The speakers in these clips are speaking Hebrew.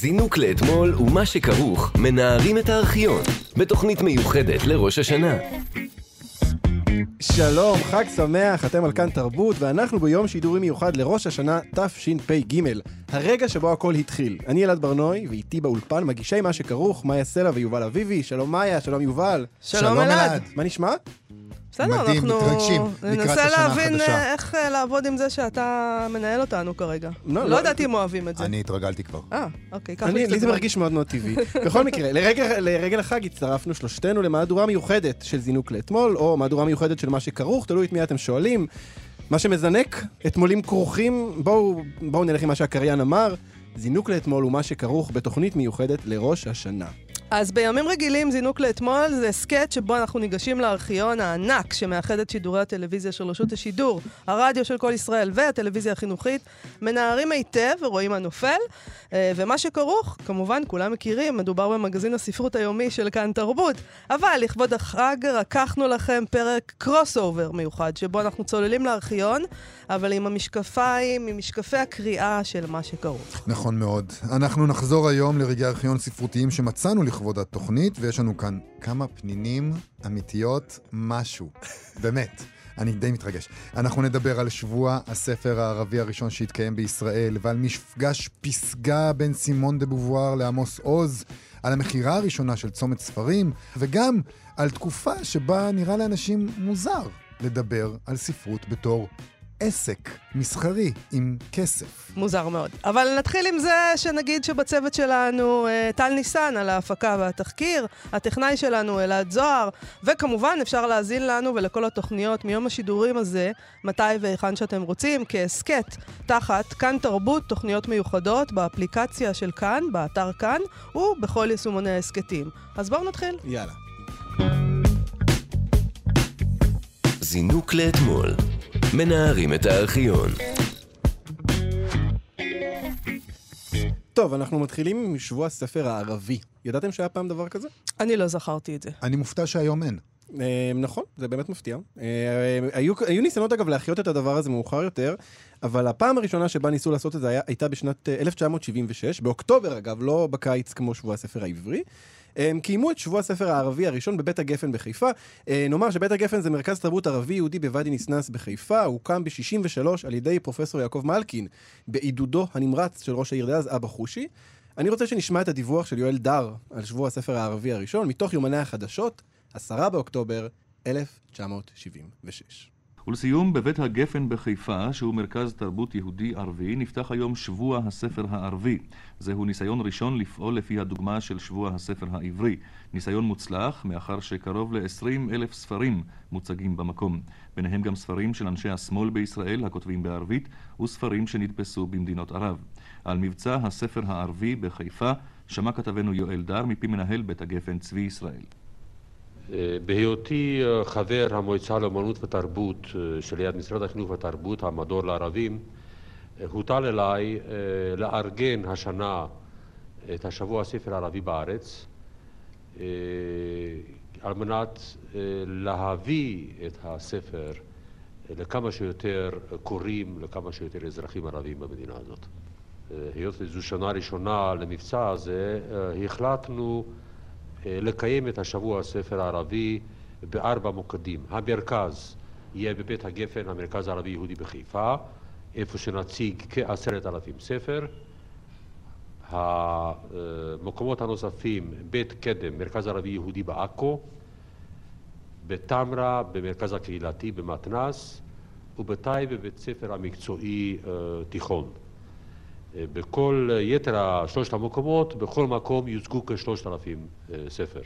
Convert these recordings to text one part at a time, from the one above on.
זינוק לאתמול ומה שכרוך מנערים את הארכיון בתוכנית מיוחדת לראש השנה. שלום, חג שמח, אתם על כאן תרבות, ואנחנו ביום שידורי מיוחד לראש השנה תשפ"ג, הרגע שבו הכל התחיל. אני אלעד ברנוי, ואיתי באולפן מגישי מה שכרוך, מאיה סלע ויובל אביבי. שלום מאיה, שלום יובל. שלום אלעד. מה נשמע? בסדר, מדהים, אנחנו מתרגשים לקראת ננסה השנה להבין החדשה. אה, איך אה, לעבוד עם זה שאתה מנהל אותנו כרגע. לא, לא לא. יודעת אם אוהבים את זה. אני התרגלתי כבר. אה, אוקיי, ככה אני, לי זה מרגיש מאוד מאוד טבעי. בכל מקרה, לרגע, לרגל החג הצטרפנו שלושתנו למהדורה מיוחדת של זינוק לאתמול, או מהדורה מיוחדת של מה שכרוך, תלוי את מי אתם שואלים. מה שמזנק, אתמולים כרוכים, בואו, בואו נלך עם מה שהקריין אמר. זינוק לאתמול הוא מה שכרוך בתוכנית מיוחדת לראש השנה. אז בימים רגילים, זינוק לאתמול, זה הסכת שבו אנחנו ניגשים לארכיון הענק שמאחד את שידורי הטלוויזיה של רשות השידור, הרדיו של כל ישראל והטלוויזיה החינוכית, מנערים היטב ורואים מה נופל, אה, ומה שכרוך, כמובן, כולם מכירים, מדובר במגזין הספרות היומי של כאן תרבות, אבל לכבוד החג רקחנו לכם פרק קרוס אובר מיוחד, שבו אנחנו צוללים לארכיון, אבל עם המשקפיים, עם משקפי הקריאה של מה שכרוך. נכון מאוד. אנחנו נחזור היום לרגעי ארכיון ספרותיים שמצאנו לכבוד התוכנית, ויש לנו כאן כמה פנינים אמיתיות, משהו. באמת. אני די מתרגש. אנחנו נדבר על שבוע הספר הערבי הראשון שהתקיים בישראל, ועל מפגש פסגה בין סימון דה בובואר לעמוס עוז, על המכירה הראשונה של צומת ספרים, וגם על תקופה שבה נראה לאנשים מוזר לדבר על ספרות בתור עסק מסחרי עם כסף. מוזר מאוד. אבל נתחיל עם זה שנגיד שבצוות שלנו אה, טל ניסן על ההפקה והתחקיר, הטכנאי שלנו אלעד זוהר, וכמובן אפשר להאזין לנו ולכל התוכניות מיום השידורים הזה, מתי והיכן שאתם רוצים, כהסכת, תחת כאן תרבות, תוכניות מיוחדות, באפליקציה של כאן, באתר כאן, ובכל יישומוני ההסכתים. אז בואו נתחיל. יאללה. זינוק לאתמול מנערים את הארכיון. טוב, אנחנו מתחילים עם שבוע הספר הערבי. ידעתם שהיה פעם דבר כזה? אני לא זכרתי את זה. אני מופתע שהיום אין. אה, נכון, זה באמת מפתיע. אה, היו, היו ניסיונות אגב להחיות את הדבר הזה מאוחר יותר, אבל הפעם הראשונה שבה ניסו לעשות את זה היה, הייתה בשנת אה, 1976, באוקטובר אגב, לא בקיץ כמו שבוע הספר העברי. הם קיימו את שבוע הספר הערבי הראשון בבית הגפן בחיפה. אה, נאמר שבית הגפן זה מרכז תרבות ערבי-יהודי בוואדי ניסנס בחיפה, הוקם ב-63 על ידי פרופסור יעקב מלקין, בעידודו הנמרץ של ראש העיר דאז, אבא חושי. אני רוצה שנשמע את הדיווח של יואל דר על שבוע הספר הערבי הראשון, מתוך יומני החדשות, 10 באוקטובר 1976. ולסיום, בבית הגפן בחיפה, שהוא מרכז תרבות יהודי-ערבי, נפתח היום שבוע הספר הערבי. זהו ניסיון ראשון לפעול לפי הדוגמה של שבוע הספר העברי. ניסיון מוצלח, מאחר שקרוב ל-20 אלף ספרים מוצגים במקום. ביניהם גם ספרים של אנשי השמאל בישראל, הכותבים בערבית, וספרים שנדפסו במדינות ערב. על מבצע הספר הערבי בחיפה, שמע כתבנו יואל דר מפי מנהל בית הגפן צבי ישראל. בהיותי אה, חבר המועצה לאמנות ותרבות אה, שליד משרד החינוך והתרבות, המדור לערבים, אה, הוטל עליי אה, לארגן השנה את השבוע הספר הערבי בארץ, על מנת להביא את הספר לכמה שיותר קוראים, לכמה שיותר אזרחים ערבים במדינה הזאת. היות וזו שנה ראשונה למבצע הזה, החלטנו לקיים את השבוע הספר הערבי בארבע מוקדים. המרכז יהיה בבית הגפן, המרכז הערבי-יהודי בחיפה, איפה שנציג כעשרת אלפים ספר. המקומות הנוספים, בית קדם, מרכז ערבי-יהודי בעכו, בתמרה, במרכז הקהילתי, במתנ"ס, ובטייבה, בבית ספר המקצועי אה, תיכון. אה, בכל אה, יתר שלושת המקומות, בכל מקום יוצגו כשלושת אלפים אה, ספר.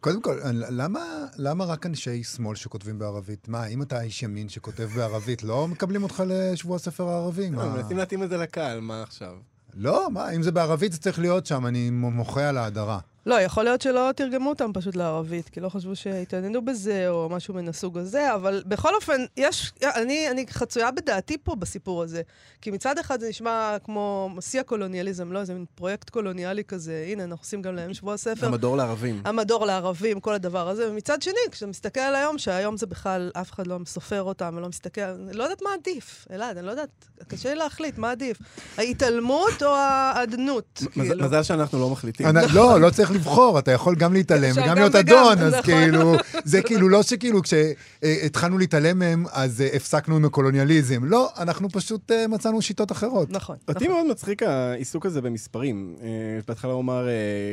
קודם כל, למה, למה רק אנשי שמאל שכותבים בערבית? מה, אם אתה איש ימין שכותב בערבית, לא מקבלים אותך לשבוע הספר הערבי? מה? מנסים להתאים את זה לקהל, מה עכשיו? לא, מה, אם זה בערבית זה צריך להיות שם, אני מוחה על ההדרה. לא, יכול להיות שלא תרגמו אותם פשוט לערבית, כי לא חשבו שהתעניינו בזה, או משהו מן הסוג הזה, אבל בכל אופן, יש, אני, אני חצויה בדעתי פה בסיפור הזה. כי מצד אחד זה נשמע כמו שיא הקולוניאליזם, לא, זה מין פרויקט קולוניאלי כזה, הנה, אנחנו עושים גם להם שבוע ספר. המדור לערבים. המדור לערבים, כל הדבר הזה. ומצד שני, כשאתה מסתכל על היום, שהיום זה בכלל, אף אחד לא סופר אותם ולא מסתכל, אני לא יודעת מה עדיף, אלעד, אני לא יודעת, קשה לי להחליט מה עדיף. ההתעלמות או האדנות? מזל- כאילו. מזל שאנחנו לא מחליטים. אני- לא, לא צריך לבחור, אתה יכול גם להתעלם וגם גם להיות אדון, אז נכון. כאילו, זה כאילו לא שכאילו כשהתחלנו להתעלם מהם, אז אה, הפסקנו עם הקולוניאליזם. לא, אנחנו פשוט אה, מצאנו שיטות אחרות. נכון. אותי נכון. מאוד מצחיק העיסוק הזה במספרים. אה, בהתחלה הוא אמר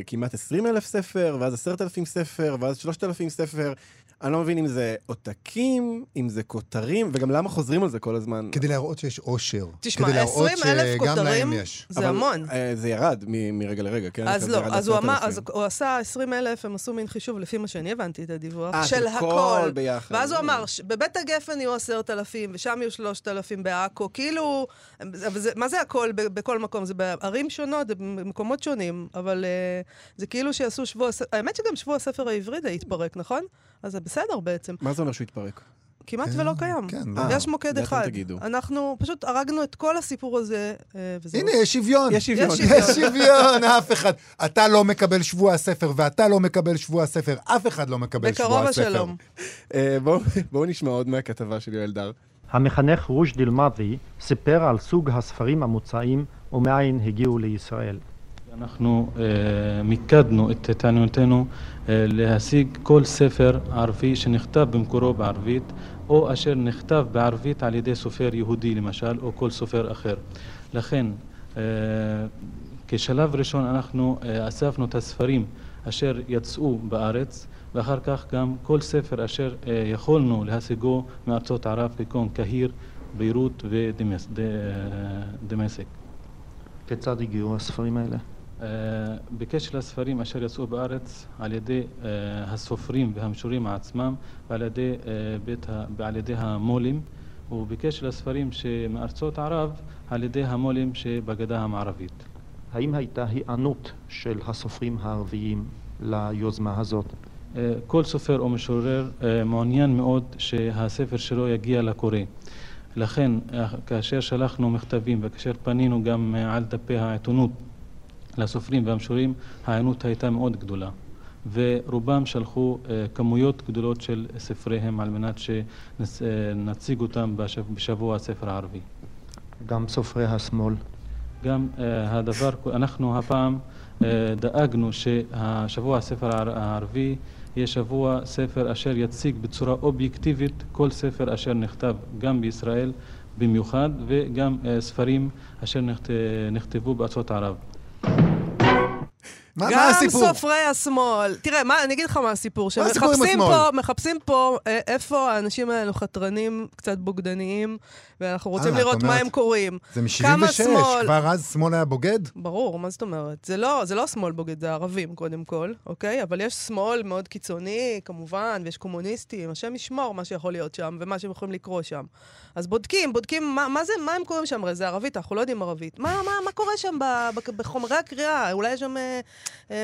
כמעט 20 אלף ספר, ואז 10,000 ספר, ואז 3,000 ספר. אני לא מבין אם זה עותקים, אם זה כותרים, וגם למה חוזרים על זה כל הזמן. כדי להראות שיש אושר. תשמע, כדי להראות 20,000 שגם כותרים. זה המון. אה, זה ירד מ- מרגע לרגע, כן? אז זה לא, אז הוא אמר, ל-10,000. אז הוא עשה 20 אלף, הם עשו מין חישוב, לפי מה שאני הבנתי את הדיווח, אה, של הכל. כל ביחד. ואז הוא אמר, בבית הגפן יהיו 10,000, ושם יהיו 3,000 בעכו, כאילו, אבל זה, מה זה הכל בכל מקום? זה בערים שונות, זה במקומות שונים, אבל אה, זה כאילו שיעשו שבוע, האמת שגם שבוע הספר העברי די התפרק, נכון? אז זה בסדר בעצם. מה זה אומר שהוא התפרק? כמעט כן, ולא קיים. כן, אה, יש מוקד אחד. תגידו. אנחנו פשוט הרגנו את כל הסיפור הזה, אה, וזהו. הנה, יש שוויון. יש שוויון. יש שוויון. אף אחד. אתה לא מקבל שבוע הספר, ואתה לא מקבל שבוע הספר, אף אחד לא מקבל שבוע בקרוב הספר. השלום. אה, בואו נשמע עוד מהכתבה של יואל דר. המחנך רושדי אל-מאדי סיפר על סוג הספרים המוצעים ומאין הגיעו לישראל. אנחנו אה, מיקדנו את התעניינותנו אה, להשיג כל ספר ערבי שנכתב במקורו בערבית או אשר נכתב בערבית על ידי סופר יהודי למשל או כל סופר אחר. לכן אה, כשלב ראשון אנחנו אה, אספנו את הספרים אשר יצאו בארץ ואחר כך גם כל ספר אשר אה, יכולנו להשיגו מארצות ערב כגון קהיר, ביירות ודמשק. כיצד הגיעו הספרים האלה? אה, בקשר לספרים אשר יצאו בארץ על ידי אה, הסופרים והמשוררים עצמם ועל ידי, אה, בית ועל ידי המו"לים ובקשר לספרים שמארצות ערב על ידי המו"לים שבגדה המערבית. האם הייתה היענות של הסופרים הערביים ליוזמה הזאת? כל סופר או משורר מעוניין מאוד שהספר שלו יגיע לקורא. לכן, כאשר שלחנו מכתבים וכאשר פנינו גם על דפי העיתונות לסופרים והמשוררים, ההיענות הייתה מאוד גדולה. ורובם שלחו אה, כמויות גדולות של ספריהם על מנת שנציג אותם בשב- בשבוע הספר הערבי. גם סופרי השמאל. גם אה, הדבר, אנחנו הפעם אה, דאגנו שהשבוע הספר הער- הערבי יהיה שבוע ספר אשר יציג בצורה אובייקטיבית כל ספר אשר נכתב גם בישראל במיוחד וגם אה, ספרים אשר נכת- נכתבו בארצות ערב. מה מה גם הסיפור? סופרי השמאל. תראה, מה, אני אגיד לך מה הסיפור. מה הסיפור עם השמאל? פה, מחפשים פה אה, איפה האנשים האלו חתרנים, קצת בוגדניים, ואנחנו רוצים אה, לראות מה אומרת- הם קוראים. זה כמה מ-76, שמאל- כבר אז שמאל היה בוגד? ברור, מה זאת אומרת? זה לא, זה לא שמאל בוגד, זה ערבים קודם כל, אוקיי? אבל יש שמאל מאוד קיצוני, כמובן, ויש קומוניסטים, השם ישמור מה שיכול להיות שם, ומה שהם יכולים לקרוא שם. אז בודקים, בודקים מה, מה זה, מה הם קוראים שם, הרי זה ערבית, אנחנו לא יודעים ערבית. מה, מה, מה קורה שם ב, ב, בחומרי הקריאה? אולי יש שם אה,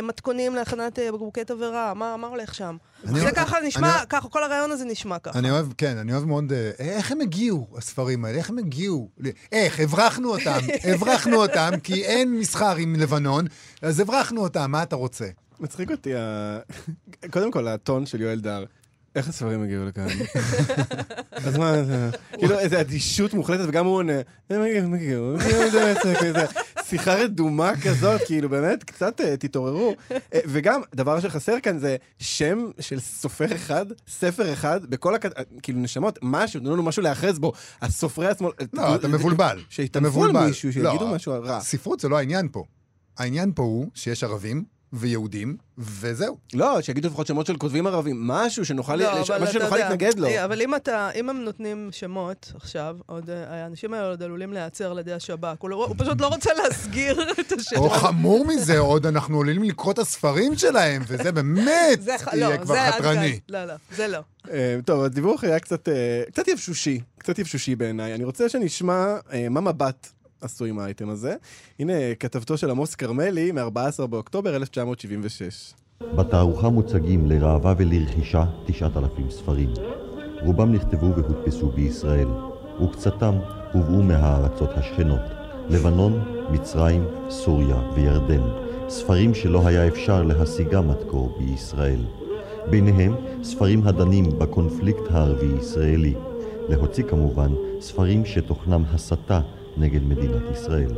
מתכונים להכנת אה, בקבוקי תבערה, מה, מה הולך שם? זה ככה נשמע, אני- ככה, כל הרעיון הזה נשמע ככה. אני אוהב, כן, אני אוהב מאוד... אה, איך הם הגיעו, הספרים האלה? איך הם הגיעו? איך? הברחנו אותם. הברחנו אותם, כי אין מסחר עם לבנון, אז הברחנו אותם, מה אתה רוצה? מצחיק אותי, קודם כל, הטון של יואל דר. איך הספרים הגיעו לכאן? אז מה? כאילו, איזו אדישות מוחלטת, וגם הוא עונה, הם הגיעו. שיחה רדומה כזאת, כאילו, באמת, קצת אה, תתעוררו. אה, וגם, דבר שחסר כאן זה שם של סופר אחד, ספר אחד, בכל הכ... כאילו, נשמות, משהו, תנו לנו משהו להיאחז בו. הסופרי השמאל... לא, אתה מבולבל. אתה שיטנפו על. מישהו, שיגידו לא, משהו רע. ספרות זה לא העניין פה. העניין פה הוא שיש ערבים ויהודים, וזהו. לא, שיגידו לפחות שמות של כותבים ערבים, משהו שנוכל לא, משהו אבל אתה שנוכל יודע, להתנגד לו. אה, אבל אם אתה, אם הם נותנים שמות עכשיו, עוד, אה, האנשים האלה עוד עלולים להיעצר על ידי השב"כ. הוא, לא, הוא פשוט לא רוצה להסגיר את השם. או חמור מזה, עוד אנחנו עולים לקרוא את הספרים שלהם, וזה באמת זה יהיה לא, כבר זה חתרני. לא, לא, זה לא. אה, טוב, הדיווח היה קצת, קצת יבשושי, קצת יבשושי בעיניי. אני רוצה שנשמע מה מבט עשו עם האייטם הזה. הנה כתבתו של עמוס כרמלי מ-14 באוקטובר 1976. בתערוכה מוצגים לראווה ולרכישה 9,000 ספרים. רובם נכתבו והודפסו בישראל, וקצתם הובאו מהארצות השכנות, לבנון, מצרים, סוריה וירדן, ספרים שלא היה אפשר להשיגם עד כה בישראל. ביניהם ספרים הדנים בקונפליקט הערבי-ישראלי, להוציא כמובן ספרים שתוכנם הסתה נגד מדינת ישראל.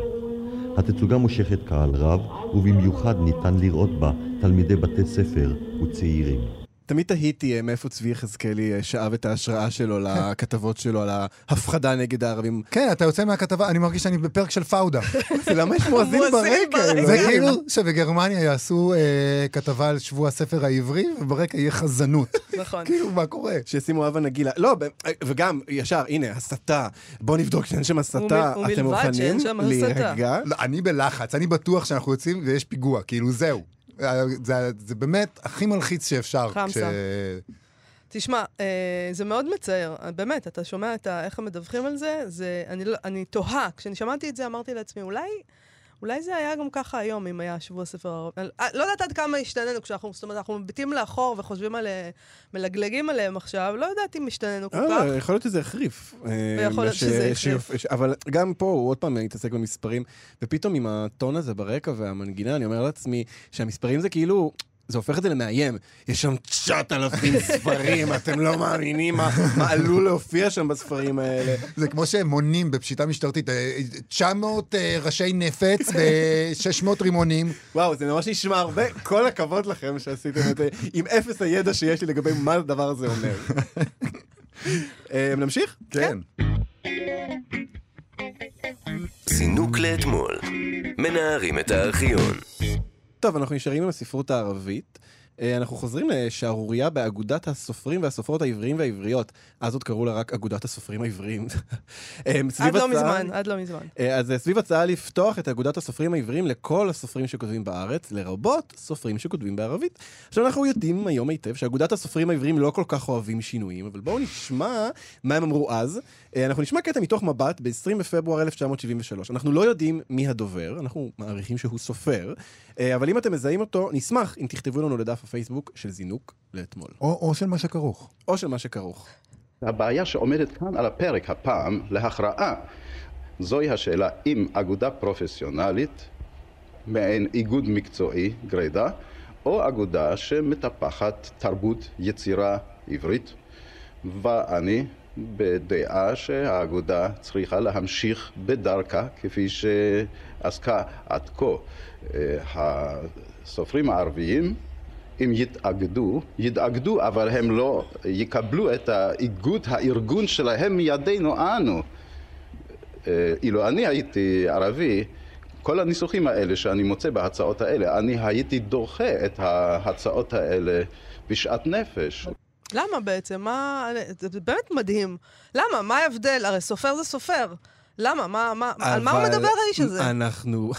התצוגה מושכת קהל רב, ובמיוחד ניתן לראות בה תלמידי בתי ספר וצעירים. תמיד תהיתי אה, מאיפה צבי יחזקאלי אה, שאב את ההשראה שלו לכתבות שלו על ההפחדה נגד הערבים. כן, אתה יוצא מהכתבה, אני מרגיש שאני בפרק של פאודה. למה יש מואזין ברקע? זה כאילו שבגרמניה יעשו אה, כתבה על שבוע הספר העברי, וברקע יהיה חזנות. נכון. כאילו, מה קורה? שישימו אבא נגילה. לא, וגם, ישר, הנה, הסתה. בוא נבדוק שאין שם הסתה. אתם מוכנים שאין שם הסתה. להירגע? לא, אני בלחץ, אני בטוח שאנחנו יוצאים ויש פיגוע, כאילו זהו. זה, זה באמת הכי מלחיץ שאפשר. חמסה. תשמע, אה, זה מאוד מצער, באמת, אתה שומע את ה, איך הם מדווחים על זה, זה אני, לא- אני תוהה. כשאני שמעתי את זה, אמרתי לעצמי, אולי, אולי זה היה גם ככה היום, אם היה שבוע ספר הערבי. אה, לא יודעת עד כמה השתננו כשאנחנו, זאת אומרת, אנחנו מביטים לאחור וחושבים על... מלגלגים עליהם עכשיו, לא יודעת אם השתננו כל כך. אה, יכול להיות שזה החריף. אה, ויכול להיות שזה החריף. אבל גם פה הוא עוד פעם מתעסק במספרים, ופתאום עם הטון הזה ברקע והמנגינה, אני אומר לעצמי שהמספרים זה כאילו... זה הופך את זה למאיים. יש שם 9,000 ספרים, אתם לא מאמינים מה מה עלול להופיע שם בספרים האלה. זה כמו שהם מונים בפשיטה משטרתית, אה, 900 אה, ראשי נפץ ו-600 רימונים. וואו, זה ממש נשמע הרבה. כל הכבוד לכם שעשיתם את זה, עם אפס הידע שיש לי לגבי מה הדבר הזה אומר. אה, נמשיך? כן. זינוק לאתמול. מנערים את הארכיון. טוב, אנחנו נשארים עם הספרות הערבית. אה, אנחנו חוזרים לשערורייה באגודת הסופרים והסופרות העבריים והעבריות. אז עוד קראו לה רק אגודת הסופרים העבריים. אה, עד לא מזמן, עד לא מזמן. אה, אז סביב הצעה לפתוח את אגודת הסופרים העבריים לכל הסופרים שכותבים בארץ, לרבות סופרים שכותבים בערבית. עכשיו אנחנו יודעים היום היטב שאגודת הסופרים העבריים לא כל כך אוהבים שינויים, אבל בואו נשמע מה הם אמרו אז. אנחנו נשמע קטע מתוך מבט ב-20 בפברואר 1973. אנחנו לא יודעים מי הדובר, אנחנו מעריכים שהוא סופר, אבל אם אתם מזהים אותו, נשמח אם תכתבו לנו לדף הפייסבוק של זינוק לאתמול, או או של מה שכרוך. או של מה שכרוך. הבעיה שעומדת כאן על הפרק הפעם להכרעה זוהי השאלה אם אגודה פרופסיונלית, מעין איגוד מקצועי, גרידא, או אגודה שמטפחת תרבות יצירה עברית, ואני בדעה שהאגודה צריכה להמשיך בדרכה כפי שעסקה עד כה. אה, הסופרים הערביים אם יתאגדו, יתאגדו, אבל הם לא יקבלו את האיגוד, הארגון שלהם מידינו אנו. אה, אילו אני הייתי ערבי, כל הניסוחים האלה שאני מוצא בהצעות האלה, אני הייתי דוחה את ההצעות האלה בשאט נפש. למה בעצם? מה... זה באמת מדהים. למה? מה ההבדל? הרי סופר זה סופר. למה? מה, מה, על מה הוא מדבר האיש הזה? אנחנו...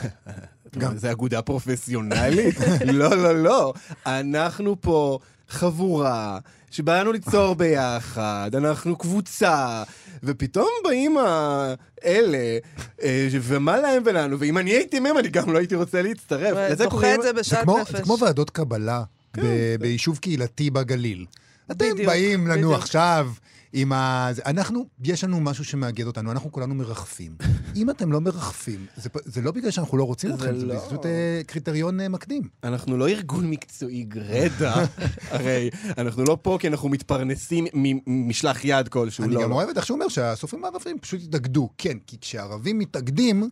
זה אגודה פרופסיונלית? לא, לא, לא. אנחנו פה חבורה שבאנו ליצור ביחד, אנחנו קבוצה, ופתאום באים האלה, אה, ומה להם ולנו, ואם אני הייתי מהם, אני גם לא הייתי רוצה להצטרף. דוחה את זה כמו, נפש. זה כמו ועדות קבלה ב- ביישוב קהילתי בגליל. אתם באים לנו. עכשיו עם ה... זה- אנחנו, יש לנו משהו שמאגד אותנו, אנחנו כולנו מרחפים. אם אתם לא מרחפים, זה, זה לא בגלל שאנחנו לא רוצים זה אתכם, זה לא. פשוט אה, קריטריון אה, מקדים. אנחנו לא ארגון מקצועי גרדה, הרי אנחנו לא פה כי אנחנו מתפרנסים ממשלח יד כלשהו. אני לא, גם לא. אוהב את איך שהוא אומר שהסופרים הערבים פשוט התאגדו. כן, כי כשערבים מתאגדים,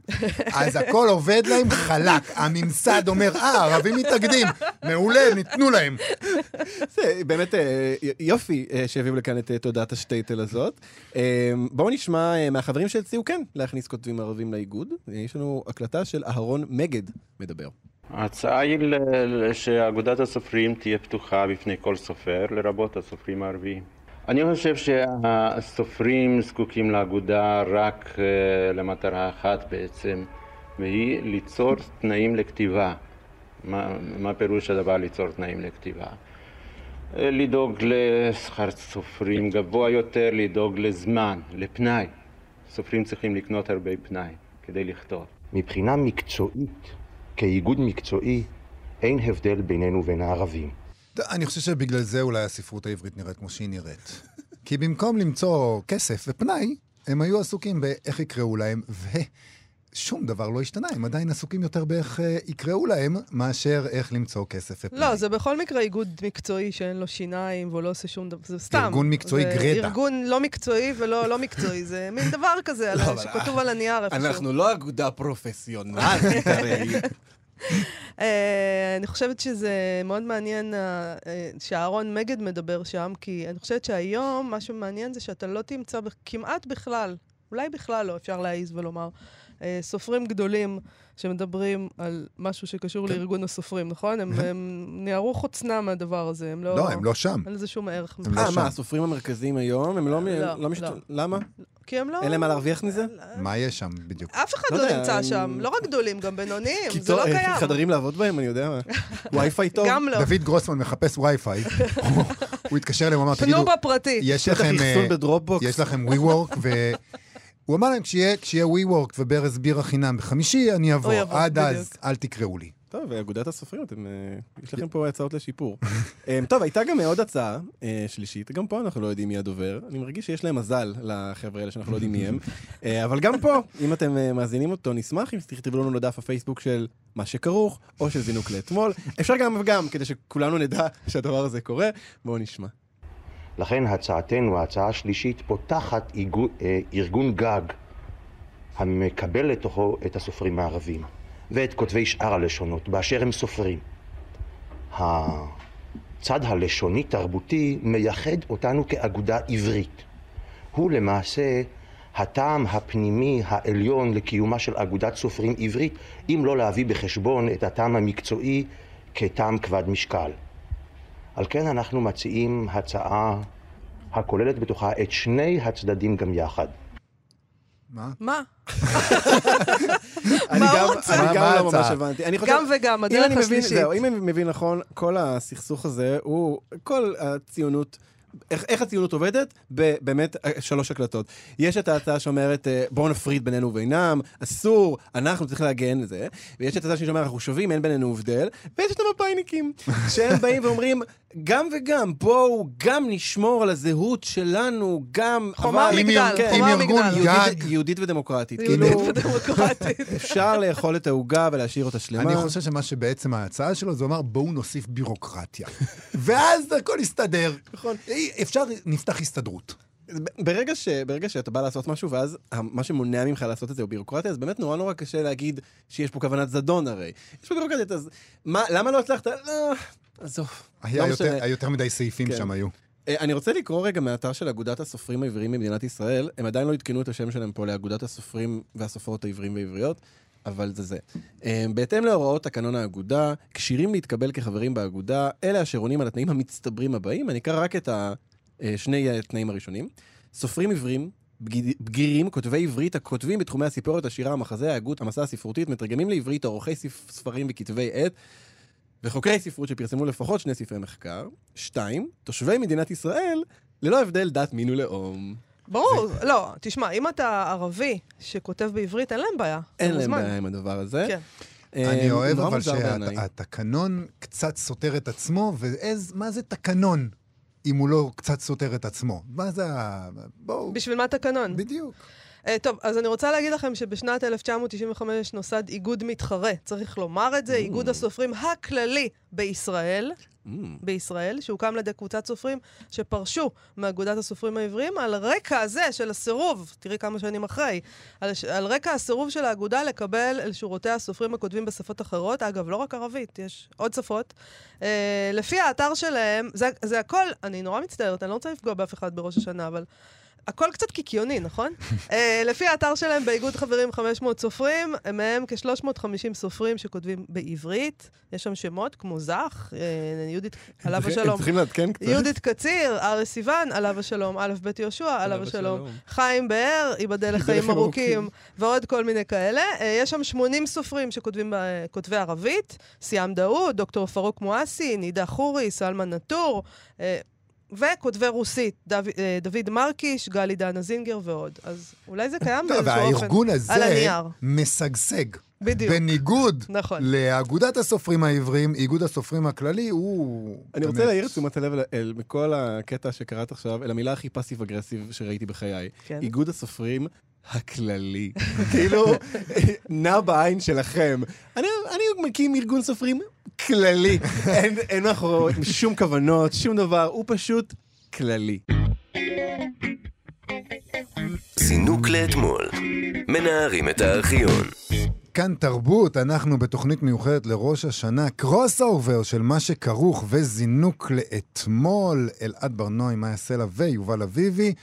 אז הכל עובד להם חלק. הממסד אומר, אה, ערבים מתאגדים, מעולה, ניתנו להם. זה באמת אה, יופי אה, שהביאו לכאן את אה, תודעת השטייטל הזאת. אה, בואו נשמע אה, מהחברים שהציעו כן להכניס כותבים ערבים לאיגוד. אה, יש לנו הקלטה של אהרון מגד מדבר. ההצעה היא שאגודת הסופרים תהיה פתוחה בפני כל סופר, לרבות הסופרים הערביים. אני חושב שהסופרים זקוקים לאגודה רק אה, למטרה אחת בעצם, והיא ליצור תנאים לכתיבה. מה, מה פירוש הדבר ליצור תנאים לכתיבה? אה, לדאוג לשכר סופרים גבוה יותר, לדאוג לזמן, לפנאי. סופרים צריכים לקנות הרבה פנאי. כדי לכתוב. מבחינה מקצועית, כאיגוד מקצועי, אין הבדל בינינו ובין הערבים. אני חושב שבגלל זה אולי הספרות העברית נראית כמו שהיא נראית. כי במקום למצוא כסף ופנאי, הם היו עסוקים באיך יקראו להם, ושום דבר לא השתנה. הם עדיין עסוקים יותר באיך אה, יקראו להם, מאשר איך למצוא כסף ופנאי. לא, זה בכל מקרה איגוד מקצועי שאין לו שיניים והוא לא עושה שום דבר, זה סתם. ארגון מקצועי זה גרטה. ארגון לא מקצועי ולא לא מקצועי, זה מין דבר כזה, על- לא, אבל שכתוב על הנייר איפשהו. אנחנו לא אגודה פרופסיונלית הרי. אה, אני חושבת שזה מאוד מעניין אה, שאהרון מגד מדבר שם, כי אני חושבת שהיום מה שמעניין זה שאתה לא תמצא כמעט בכלל, אולי בכלל לא, אפשר להעיז ולומר, סופרים גדולים שמדברים על משהו שקשור כן. לארגון הסופרים, נכון? הם, הם ניערו חוצנה מהדבר הזה, הם לא... לא, הם לא שם. אין לזה שום ערך. הם לא אה, שם. מה, הסופרים המרכזיים היום, הם לא מ- לא, לא משת... לא. למה? כי הם לא... אין להם מה להרוויח מזה? מה יש שם בדיוק? אף אחד לא לא נמצא שם, לא רק גדולים, גם בינוניים, זה לא אה, קיים. חדרים לעבוד בהם, אני יודע מה. וי-פיי טוב. גם לא. דוד גרוסמן מחפש וי-פיי, הוא- התקשר אליהם, הוא אמר, תגידו, תנו בפרטי. יש לכם... אה. יש לכם WeWork, והוא אמר להם, כשיהיה כשיהיה WeWork וברז בירה חינם בחמישי, אני אבוא. הוא יבוא, עד אז, בדיוק. אל תקראו לי. טוב, אגודת הסופרים, אתם, אה, יש לכם פה הצעות לשיפור. אה, טוב, הייתה גם עוד הצעה אה, שלישית, גם פה אנחנו לא יודעים מי הדובר. אני מרגיש שיש להם מזל לחבר'ה האלה שאנחנו לא יודעים מי הם. אה, אבל גם פה, אם אתם מאזינים אותו, נשמח אם תכתבו לנו לדף הפייסבוק של מה שכרוך, או של זינוק לאתמול. אפשר גם וגם, כדי שכולנו נדע שהדבר הזה קורה. בואו נשמע. לכן הצעתנו, ההצעה השלישית, פותחת אה, ארגון גג המקבל לתוכו את הסופרים הערבים ואת כותבי שאר הלשונות באשר הם סופרים. הצד הלשוני-תרבותי מייחד אותנו כאגודה עברית. הוא למעשה הטעם הפנימי העליון לקיומה של אגודת סופרים עברית, אם לא להביא בחשבון את הטעם המקצועי כטעם כבד משקל. על כן אנחנו מציעים הצעה הכוללת בתוכה את שני הצדדים גם יחד. מה? מה? אני מה גם- הוא רוצה? אני גם לא ממש? הבנתי. גם וגם, הדרך השלישית. זהו, אם אני מבין נכון, כל הסכסוך הזה הוא, כל הציונות, איך, איך הציונות עובדת? ב- באמת אה, שלוש הקלטות. יש את ההצעה שאומרת, אה, בואו נפריד בינינו ובינם, אסור, אנחנו צריכים להגן על זה, ויש את ההצעה שאומרת, אנחנו שווים, אין בינינו הבדל, ויש את המפאיניקים, שהם באים ואומרים, גם וגם, בואו גם נשמור על הזהות שלנו, גם... חומה אבל- ומגדל, כן, חומה עם ארגון גג. יהודית ודמוקרטית. יהודית כאילו, ודמוקרטית. אפשר לאכול את העוגה ולהשאיר אותה שלמה. אני חושב שמה שבעצם ההצעה שלו, זה אומר, בואו נוסיף בירוקרטיה. ואז הכל יסתדר. נכון. אפשר, נפתח הסתדרות. ברגע, ש, ברגע שאתה בא לעשות משהו, ואז מה שמונע ממך לעשות את זה הוא בירוקרטיה, אז באמת נורא נורא קשה להגיד שיש פה כוונת זדון הרי. יש פה בירוקרטיה, אז מה, למה לא הצלחת? לא, עזוב. היה לא יותר- יותר מדי סעיפים כן. שם היו. אה, אני רוצה לקרוא רגע מהאתר של אגודת הסופרים העבריים במדינת ישראל. הם עדיין לא עדכנו את השם שלהם פה לאגודת הסופרים והסופרות העבריים והעבריות, אבל זה זה. אה, בהתאם להוראות תקנון האגודה, כשירים להתקבל כחברים באגודה, אלה אשר עונים על התנאים המצטברים הבאים. אני אקרא רק את השני התנאים הראשונים. סופרים בגיד- בגירים, כותבי עברית הכותבים בתחומי הסיפורת, השירה, המחזה, ההגות, המסע הספרותית, מתרגמים לעברית, עורכי ספ- ספרים וכתבי עת, וחוקרי ספרות שפרסמו לפחות שני ספרי מחקר. שתיים, תושבי מדינת ישראל, ללא הבדל דת, מין ולאום. ברור, לא, תשמע, אם אתה ערבי שכותב בעברית, אין להם בעיה. אין להם מוזמן. בעיה עם הדבר הזה. כן. אני אה, אוהב נורא אבל. שהתקנון קצת סותר את עצמו, ומה זה תקנון אם הוא לא קצת סותר את עצמו? מה זה ה... בואו, בשביל מה תקנון? בדיוק. Uh, טוב, אז אני רוצה להגיד לכם שבשנת 1995 נוסד איגוד מתחרה, צריך לומר את זה, איגוד הסופרים הכללי בישראל, Mm. בישראל, שהוקם על ידי קבוצת סופרים שפרשו מאגודת הסופרים העבריים על רקע הזה של הסירוב, תראי כמה שנים אחרי, על, על רקע הסירוב של האגודה לקבל אל שורותיה הסופרים הכותבים בשפות אחרות, אגב, לא רק ערבית, יש עוד שפות. Uh, לפי האתר שלהם, זה, זה הכל, אני נורא מצטערת, אני לא רוצה לפגוע באף אחד בראש השנה, אבל... הכל קצת קיקיוני, נכון? uh, לפי האתר שלהם, באיגוד חברים 500 סופרים, מהם כ-350 סופרים שכותבים בעברית. יש שם שמות כמו זך, uh, יהודית, עליו הם השלום. צריכים לעדכן קצת. יהודית קציר, אריה סיוון, עליו השלום, א' ב' יהושע, עליו השלום, חיים באר, ייבדל לחיים ארוכים, ועוד כל מיני כאלה. אה, יש שם 80 סופרים שכותבים ב- כותבי ערבית, סיהאם דאוד, דוקטור פארוק מואסי, נידאא חורי, סלמן נטור. אה, וכותבי רוסית, דוד, אה, דוד מרקיש, גלי דנה זינגר ועוד. אז אולי זה קיים לא, באיזשהו אופן. והארגון הזה. משגשג. בדיוק. בניגוד נכון. לאגודת הסופרים העבריים, איגוד הסופרים הכללי הוא... אני רוצה להעיר את תשומת הלב אל- מכל הקטע שקראת עכשיו, אל המילה הכי פאסיב אגרסיב שראיתי בחיי. כן. איגוד הסופרים הכללי. כאילו, נע בעין שלכם. אני, אני מקים ארגון סופרים כללי. אין, אין מאחורי שום כוונות, שום דבר, הוא פשוט כללי. זינוק לאתמול. מנערים את הארכיון. כאן תרבות, אנחנו בתוכנית מיוחדת לראש השנה, crossover של מה שכרוך וזינוק לאתמול, אלעד בר-נוי, מאיה סלע ויובל אביבי.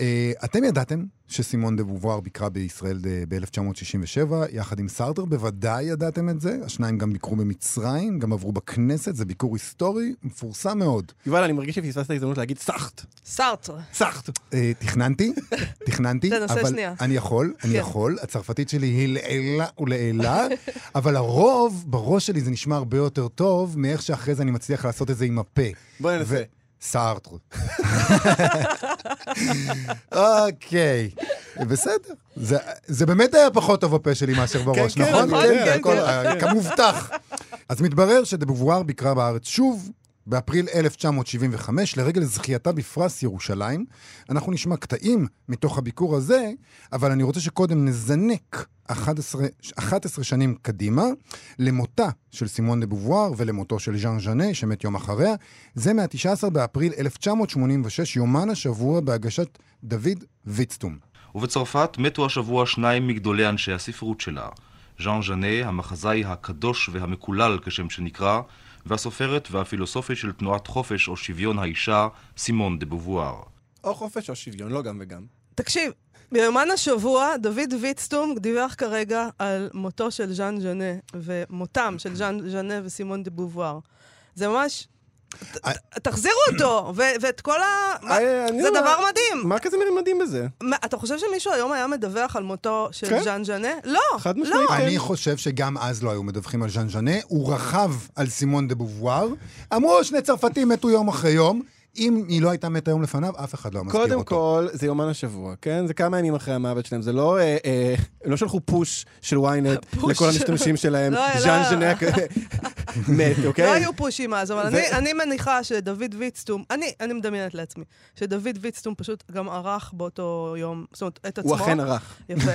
אה, אתם ידעתם שסימון דה בובואר ביקרה בישראל ב-1967, יחד עם סארטר, בוודאי ידעתם את זה. השניים גם ביקרו במצרים, גם עברו בכנסת, זה ביקור היסטורי מפורסם מאוד. יובל, אני מרגיש שפספסת הזדמנות להגיד סאחט. סארטר. סאחט. אה, תכננתי, תכננתי, אבל. אני יכול, אני כן. יכול, הצרפתית שלי היא לעילה ולעילה, אבל הרוב, בראש שלי זה נשמע הרבה יותר טוב מאיך שאחרי זה אני מצליח לעשות את זה עם הפה. בוא ננסה. סארטר. אוקיי, בסדר. זה- זה באמת היה פחות טוב בפה שלי מאשר בראש, כן, נכון? כן, כן, הכל- כן. כמובטח. אז מתברר שדבובואר ביקרה בארץ שוב באפריל 1975, לרגל זכייתה בפרס ירושלים. אנחנו נשמע קטעים מתוך הביקור הזה, אבל אני רוצה שקודם נזנק 11, 11 שנים קדימה, למותה של סימון דה בובואר ולמותו של ז'אן ז'אנה, שמת יום אחריה. זה מה-19 באפריל 1986, יומן השבוע בהגשת דוד ויצטום. ובצרפת מתו השבוע שניים מגדולי אנשי הספרות שלה. ז'אן ז'אנה, המחזאי הקדוש והמקולל כשם שנקרא, והסופרת והפילוסופית של תנועת חופש או שוויון האישה, סימון דה בובואר. או חופש או שוויון, לא גם וגם. תקשיב, ביומן השבוע, דוד ויצטום דיווח כרגע על מותו של ז'אן ז'נה, ומותם של ז'אן ז'נה וסימון דה בובואר. זה ממש... תחזירו אותו, ו- ואת כל ה... אה, זה דבר מדהים. מה כזה מדהים בזה? אתה חושב שמישהו היום היה מדווח על מותו של כן. ז'אן ז'נה? לא, לא. כן. אני חושב שגם אז לא היו מדווחים על ז'אן ז'אנה, הוא רכב על סימון דה בובואר. אמרו, שני צרפתים מתו יום אחרי יום. אם היא לא הייתה מתה יום לפניו, אף אחד לא מזכיר אותו. קודם כל, זה יומן השבוע, כן? זה כמה ימים אחרי המוות שלהם. זה לא... אה, אה, לא שלחו פוש של ynet. לכל המשתמשים שלהם. לא, לא. ז'אן ז'נק מת, אוקיי? לא היו פושים אז, אבל אני, אני מניחה שדוד ויצטום, אני, אני מדמיינת לעצמי, שדוד ויצטום פשוט גם ערך באותו יום, זאת אומרת, את עצמו. הוא אכן ערך. יפה.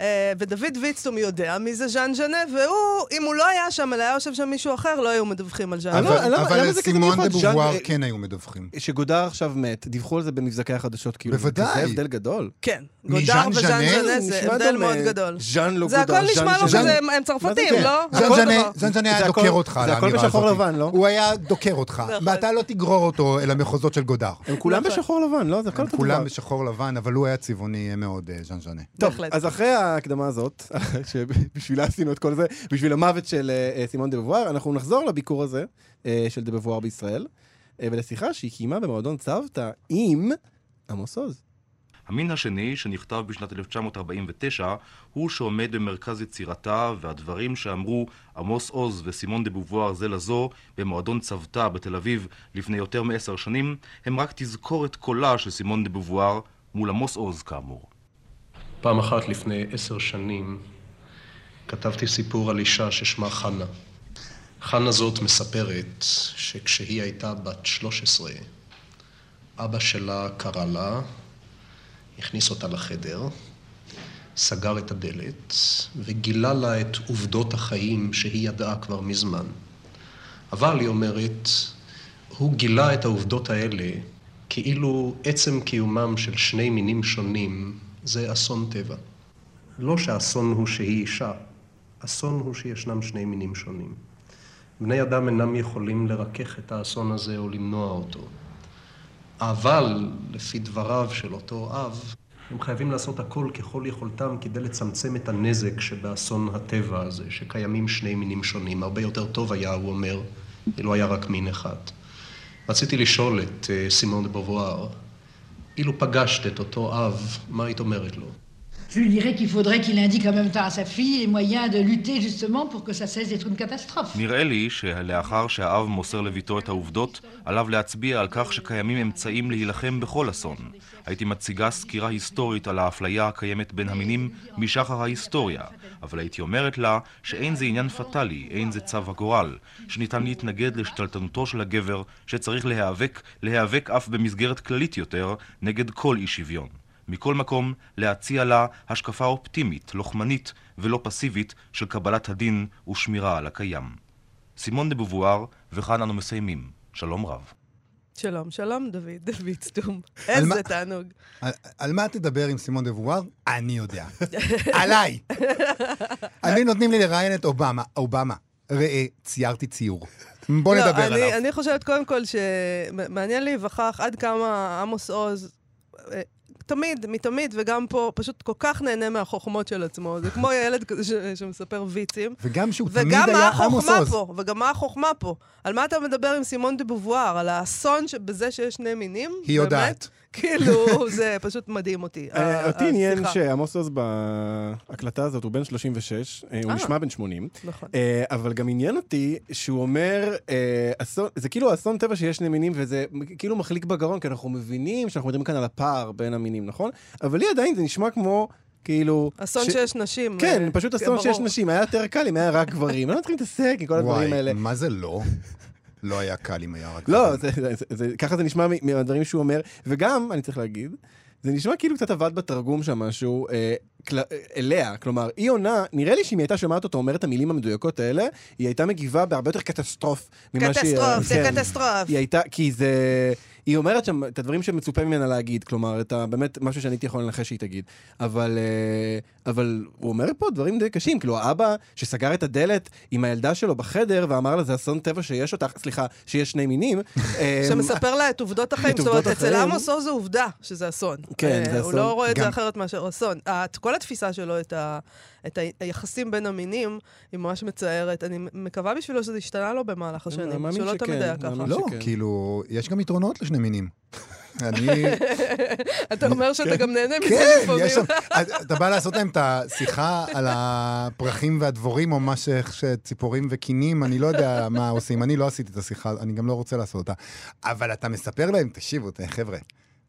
אה, ודוד ויצטום יודע מי זה ז'אן ז'נה, והוא, אם הוא לא היה שם, אלא היה יושב שם מישהו אחר, לא היו מדווחים על ז'אן אבל- ז'נה. למה- אבל למה זה כזה סימון? דה בובואר כן היו מדווחים. שגודר עכשיו מת, דיווחו על זה במבזקי החדשות, כאילו. בוודאי. זה הבדל גדול. כן, גודר וז'אן ז'נה? ז'נה זה הבדל. מאוד גדול. ז'אן לא זה גודר, הכל נשמע לו ז'אן- כזה, הם זה צרפתים, זה? לא? ז'אן הכל. ז'אן ז'אנה היה זה הכל- דוקר אותך על זה הכל האמירה הזאת. בשחור לבן, לא? הוא היה דוקר אותך. ואתה לא תגרור אותו אל המחוזות של גודר. הם כולם נכון. בשחור לבן, לא? זה הכל הם אותו כולם. בשחור לבן, אבל הוא היה צבעוני מאוד, אה, ז'אן ז'אנה. טוב. אז אחרי ההקדמה הזאת, שבשבילה עשינו את כל זה, בשביל המוות של אה, אה, סימון דה בבואר, אנחנו נחזור לביקור הזה של דה בבואר בישראל, ולשיחה שהיא קיימה במועדון צוותא עם עמוס עוז. המין השני, שנכתב בשנת 1949, הוא שעומד במרכז יצירתה, והדברים שאמרו עמוס עוז וסימון דה בובואר זה לזו במועדון צוותא בתל אביב לפני יותר מעשר שנים, הם רק תזכורת קולה של סימון דה בובואר מול עמוס עוז כאמור. פעם אחת לפני עשר שנים כתבתי סיפור על אישה ששמה חנה. חנה זאת מספרת שכשהיא הייתה בת 13, אבא שלה קרא לה, הכניס אותה לחדר, סגר את הדלת וגילה לה את עובדות החיים שהיא ידעה כבר מזמן. אבל, היא אומרת, הוא גילה את העובדות האלה כאילו עצם קיומם של שני מינים שונים זה אסון טבע. לא שהאסון הוא שהיא אישה, אסון הוא שישנם שני מינים שונים. בני אדם אינם יכולים לרכך את האסון הזה או למנוע אותו. אבל, לפי דבריו של אותו אב, הם חייבים לעשות הכל ככל יכולתם כדי לצמצם את הנזק שבאסון הטבע הזה, שקיימים שני מינים שונים. הרבה יותר טוב היה, הוא אומר, אילו היה רק מין אחד. רציתי לשאול את uh, סימון דה בובואר, אילו פגשת את אותו אב, מה היית אומרת לו? Je lui dirais qu'il faudrait qu'il indique en même temps à sa fille les moyens de lutter justement pour que ça cesse d'être une catastrophe. נראה לי שלאחר שהאב מוסר לביתו את העובדות, עליו להצביע על כך שקיימים אמצעים להילחם בכל אסון. הייתי מציגה סקירה היסטורית על האפליה הקיימת בין המינים משחר ההיסטוריה, אבל הייתי אומרת לה שאין זה עניין פטאלי, אין זה צו הגורל, שניתן להתנגד לשתלטנותו של הגבר, שצריך להיאבק, להיאבק אף במסגרת כללית יותר, נגד כל אי שוויון. מכל מקום, להציע לה השקפה אופטימית, לוחמנית ולא פסיבית של קבלת הדין ושמירה על הקיים. סימון דה בובואר, וכאן אנו מסיימים. שלום רב. שלום, שלום, דוד, דוד סטום. איזה תענוג. על, על מה תדבר עם סימון דה וואר? אני יודע. עליי. אני נותנים לי לראיין את אובמה. אובמה, ראה, ציירתי ציור. בוא לא, נדבר אני, עליו. אני חושבת קודם כל שמעניין להיווכח עד כמה עמוס עוז, תמיד, מתמיד, וגם פה, פשוט כל כך נהנה מהחוכמות של עצמו. זה כמו ילד כזה ש- שמספר ויצים. וגם שהוא תמיד וגם מה היה עמוס עוז. פה, וגם מה החוכמה פה. על מה אתה מדבר עם סימון דה בובואר? על האסון שבזה שיש שני מינים? היא באמת? יודעת. כאילו, זה פשוט מדהים אותי. אה, ה- אותי עניין השיחה. שעמוס עוז בהקלטה הזאת הוא בן 36, אה, הוא אה. נשמע בן 80. נכון. אה, אבל גם עניין אותי שהוא אומר, אה, זה כאילו אסון טבע שיש שני מינים, וזה כאילו מחליק בגרון, כי אנחנו מבינים שאנחנו מדברים כאן על הפער בין המינים, נכון? אבל לי עדיין זה נשמע כמו... כאילו... אסון ש- שיש נשים. כן, אה, פשוט כן, אסון שיש ברור. נשים, היה יותר קל אם היה רק גברים. לא צריכים להתעסק עם כל הדברים האלה. וואי, מה זה לא? לא היה קל אם היה רק... לא, זה, זה, זה, זה, ככה זה נשמע מ- מהדברים שהוא אומר, וגם, אני צריך להגיד, זה נשמע כאילו קצת עבד בתרגום שם משהו אה, כל, אה, אליה, כלומר, היא עונה, נראה לי שאם היא הייתה שומעת אותו אומר את המילים המדויקות האלה, היא הייתה מגיבה בהרבה יותר קטסטרוף ממה שהיא... קטסטרוף, זה כן. קטסטרוף. היא הייתה, כי זה... היא אומרת שם את הדברים שמצופה ממנה להגיד, כלומר, את ה, באמת משהו שאני הייתי יכול לנחש שהיא תגיד. אבל, אה, אבל הוא אומר פה דברים די קשים, כאילו האבא שסגר את הדלת עם הילדה שלו בחדר ואמר לה, זה אסון טבע שיש אותך, סליחה, שיש שני מינים. אה, שמספר לה את עובדות החיים. את זאת אומרת, אצל. עמוס עוז זה עובדה שזה אסון. כן, אה, זה הוא אסון. לא רואה את זה אחרת מאשר אסון. כל התפיסה שלו, את ה- את היחסים בין המינים, היא ממש מצערת. אני מקווה בשבילו שזה השתנה לו במהלך השנים. שלא שכן, תמיד היה ככה. לא. כאילו, יש גם יתרונות לשני מינים. אני... אתה אומר שאתה גם נהנה מזה כן, לפעמים. יש שם... אתה בא לעשות להם את השיחה על הפרחים והדבורים, או מה ש- שציפורים וקינים, אני לא יודע מה עושים. אני לא עשיתי את השיחה, אני גם לא רוצה לעשות אותה. אבל אתה מספר להם, תקשיבו, חבר'ה,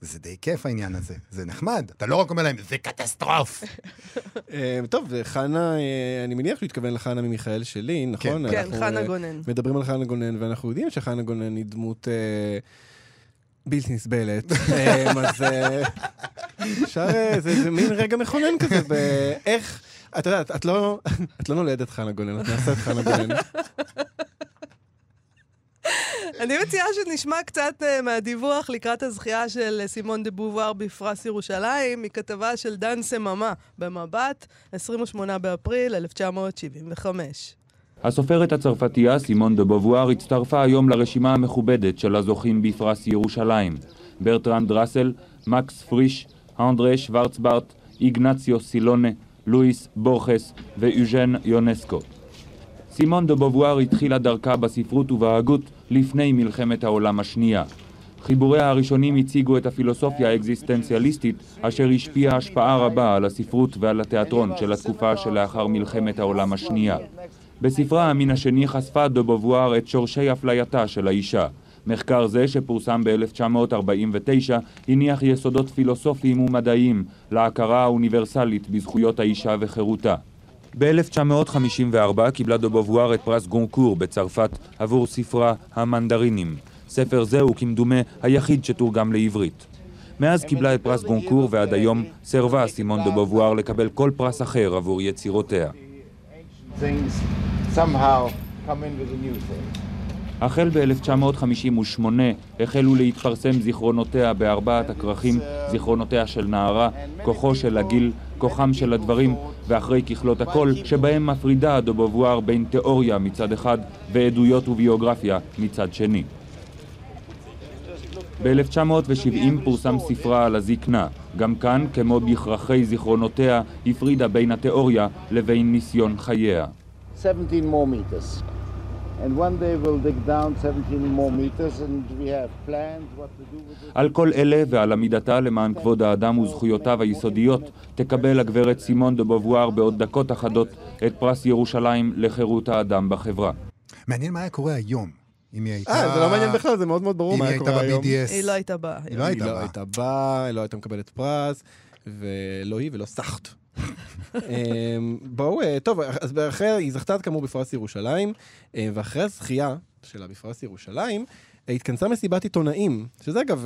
זה די כיף העניין הזה, זה נחמד. אתה לא רק אומר להם, זה קטסטרוף. אה, טוב, חנה, אה, אני מניח שהוא התכוון לחנה ממיכאל שלי, נכון? כן, אנחנו, חנה אה, גונן. מדברים על חנה גונן, ואנחנו יודעים שחנה גונן היא דמות בלתי נסבלת. אה, אז אה, אפשר, אה, זה זה מין רגע מכונן כזה, באיך... את יודעת, את לא, את לא נולדת חנה גונן, את נעשית חנה גונן. אני מציעה שנשמע קצת מהדיווח לקראת הזכייה של סימון דה בובואר בפרס ירושלים, מכתבה של דן סממה במבט, 28 באפריל 1975. הסופרת הצרפתייה סימון דה בובואר הצטרפה היום לרשימה המכובדת של הזוכים בפרס ירושלים. ברטרנד ראסל, מקס פריש, אנדרה שוורץ-בארט, איגנציו סילונה, לואיס בורחס ואז'ן יונסקו. סימון דה בובואר התחילה דרכה בספרות ובהגות לפני מלחמת העולם השנייה. חיבוריה הראשונים הציגו את הפילוסופיה האקזיסטנציאליסטית אשר השפיעה השפעה רבה על הספרות ועל התיאטרון של התקופה שלאחר מלחמת העולם השנייה. בספרה המין השני חשפה דה בובואר את שורשי אפלייתה של האישה. מחקר זה, שפורסם ב-1949, הניח יסודות פילוסופיים ומדעיים להכרה האוניברסלית בזכויות האישה וחירותה. ב-1954 קיבלה דה בובואר את פרס גונקור בצרפת עבור ספרה "המנדרינים". ספר זה הוא כמדומה היחיד שתורגם לעברית. מאז קיבלה את פרס גונקור ועד היום סירבה סימון דה בובואר לקבל כל פרס אחר עבור יצירותיה. things החל ב-1958 החלו להתפרסם זיכרונותיה בארבעת הכרכים, זיכרונותיה של נערה, כוחו של הגיל, כוחם של הדברים, ואחרי ככלות הכל, שבהם מפרידה דה בובואר בין תיאוריה מצד אחד ועדויות וביוגרפיה מצד שני. ב-1970 פורסם ספרה על הזקנה. גם כאן, כמו בכרכי זיכרונותיה, הפרידה בין התיאוריה לבין ניסיון חייה. 17 more meters. And one day we'll dig down 17 more meters, and we have plans what to do with it. על כל אלה ועל עמידתה למען כבוד האדם וזכויותיו היסודיות תקבל הגברת סימון דה בובואר בעוד דקות אחדות את פרס ירושלים לחירות האדם בחברה. מעניין מה היה קורה היום. אם היא הייתה... אה, זה לא מעניין בכלל, זה מאוד מאוד ברור אם מה היה קורה היום. ב-BDS. היא לא הייתה באה. היא לא הייתה היא לא באה. הייתה באה, היא לא הייתה מקבלת פרס, ולא היא ולא סאחט. אמ, בואו, אה, טוב, אז אחרי, היא זכתה כאמור בפרס ירושלים, אה, ואחרי הזכייה שלה בפרס ירושלים, אה, התכנסה מסיבת עיתונאים, שזה אגב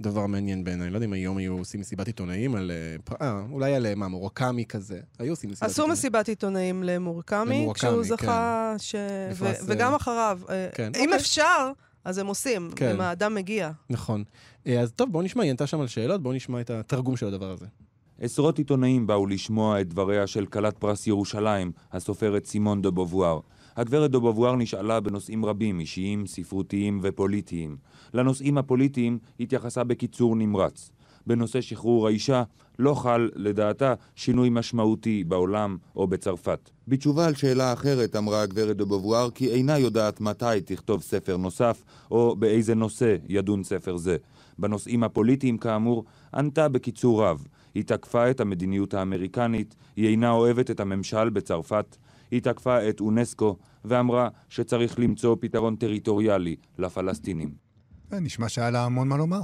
דבר מעניין בעיניי, לא יודע אם היום היו עושים מסיבת עיתונאים על... אה, פ- אה, אולי על מה, מורקמי כזה, היו עושים מסיבת עשו מסיבת עיתונאים למורקמי, כשהוא זכה, ש... ו- וגם אחריו. כן. אם אוקיי. אפשר, אז הם עושים, כן. אם האדם מגיע. נכון. אז טוב, בואו נשמע, היא ענתה שם על שאלות, בואו נשמע את התרגום של הדבר הזה. עשרות עיתונאים באו לשמוע את דבריה של כלת פרס ירושלים, הסופרת סימון דה בובואר. הגברת דה בובואר נשאלה בנושאים רבים, אישיים, ספרותיים ופוליטיים. לנושאים הפוליטיים התייחסה בקיצור נמרץ. בנושא שחרור האישה לא חל, לדעתה, שינוי משמעותי בעולם או בצרפת. בתשובה על שאלה אחרת אמרה הגברת דה בובואר כי אינה יודעת מתי תכתוב ספר נוסף, או באיזה נושא ידון ספר זה. בנושאים הפוליטיים, כאמור, ענתה בקיצור רב. היא תקפה את המדיניות האמריקנית, היא אינה אוהבת את הממשל בצרפת, היא תקפה את אונסקו, ואמרה שצריך למצוא פתרון טריטוריאלי לפלסטינים. אה, נשמע שהיה לה המון מה לומר.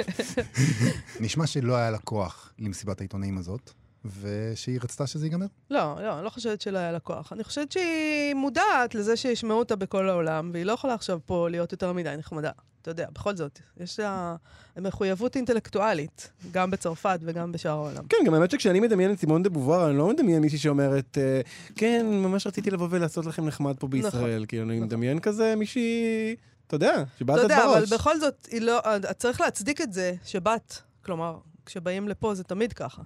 נשמע שלא היה לה כוח למסיבת העיתונאים הזאת, ושהיא רצתה שזה ייגמר. לא, לא, אני לא חושבת שלא היה לה כוח. אני חושבת שהיא מודעת לזה שישמעו אותה בכל העולם, והיא לא יכולה עכשיו פה להיות יותר מדי נחמדה. אתה יודע, בכל זאת, יש לה מחויבות אינטלקטואלית, גם בצרפת וגם בשאר העולם. כן, גם האמת שכשאני מדמיין את סימון דה בובואר, אני לא מדמיין מישהי שאומרת, אה, כן, ממש רציתי לבוא ולעשות לכם נחמד פה בישראל. כאילו, אני מדמיין כזה מישהי, אתה יודע, שבאת אתה את יודע, אבל בראש. בכל זאת, היא לא, צריך להצדיק את זה שבאת. כלומר, כשבאים לפה זה תמיד ככה.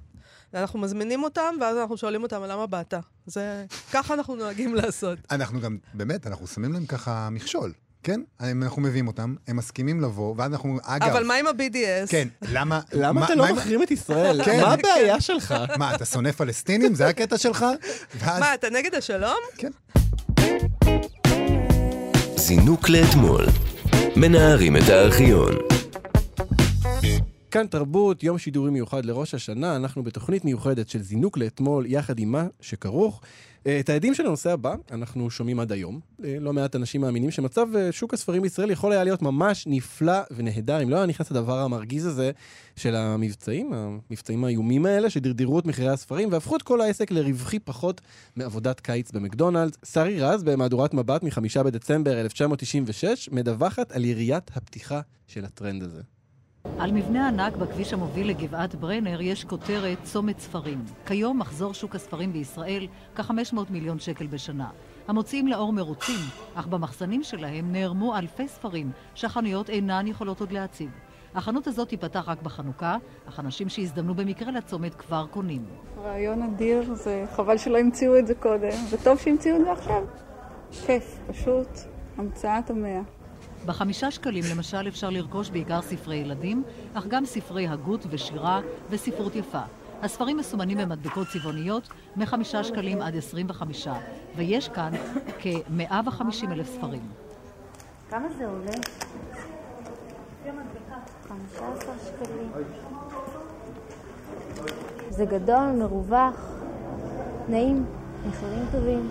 אנחנו מזמינים אותם, ואז אנחנו שואלים אותם, למה באת? זה... ככה אנחנו נוהגים לעשות. אנחנו גם, באמת, אנחנו שמים להם ככה מכשול, כן? אנחנו מביאים אותם, הם מסכימים לבוא, ואז אנחנו, אגב... אבל מה עם ה-BDS? כן, למה... למה מה- אתה לא מחרים את ישראל? כן. מה הבעיה שלך? מה, אתה שונא פלסטינים? זה הקטע שלך? מה, אתה נגד השלום? כן. זינוק לאתמול. מנערים את הארכיון. כאן תרבות, יום שידורי מיוחד לראש השנה, אנחנו בתוכנית מיוחדת של זינוק לאתמול, יחד עם מה שכרוך. אה, את העדים של הנושא הבא אנחנו שומעים עד היום. אה, לא מעט אנשים מאמינים שמצב אה, שוק הספרים בישראל יכול היה להיות ממש נפלא ונהדר, אם לא היה נכנס הדבר המרגיז הזה של המבצעים, המבצעים האיומים האלה, שדרדרו את מחירי הספרים והפכו את כל העסק לרווחי פחות מעבודת קיץ במקדונלדס. שרי רז, במהדורת מבט מחמישה בדצמבר 1996, מדווחת על יריית הפתיחה של הטרנד הזה. על מבנה ענק בכביש המוביל לגבעת ברנר יש כותרת צומת ספרים. כיום מחזור שוק הספרים בישראל כ-500 מיליון שקל בשנה. המוציאים לאור מרוצים, אך במחסנים שלהם נערמו אלפי ספרים שהחנויות אינן יכולות עוד להציג. החנות הזאת תיפתח רק בחנוכה, אך אנשים שהזדמנו במקרה לצומת כבר קונים. רעיון אדיר, זה חבל שלא המציאו את זה קודם, וטוב שהמציאו את זה עכשיו. כיף, פשוט המצאת המאה. בחמישה שקלים למשל אפשר לרכוש בעיקר ספרי ילדים, אך גם ספרי הגות ושירה וספרות יפה. הספרים מסומנים במדבקות צבעוניות מחמישה שקלים עד עשרים וחמישה, ויש כאן כ-150 אלף ספרים. כמה זה עולה? 15 שקלים. זה גדול, מרווח, נעים, מחירים טובים.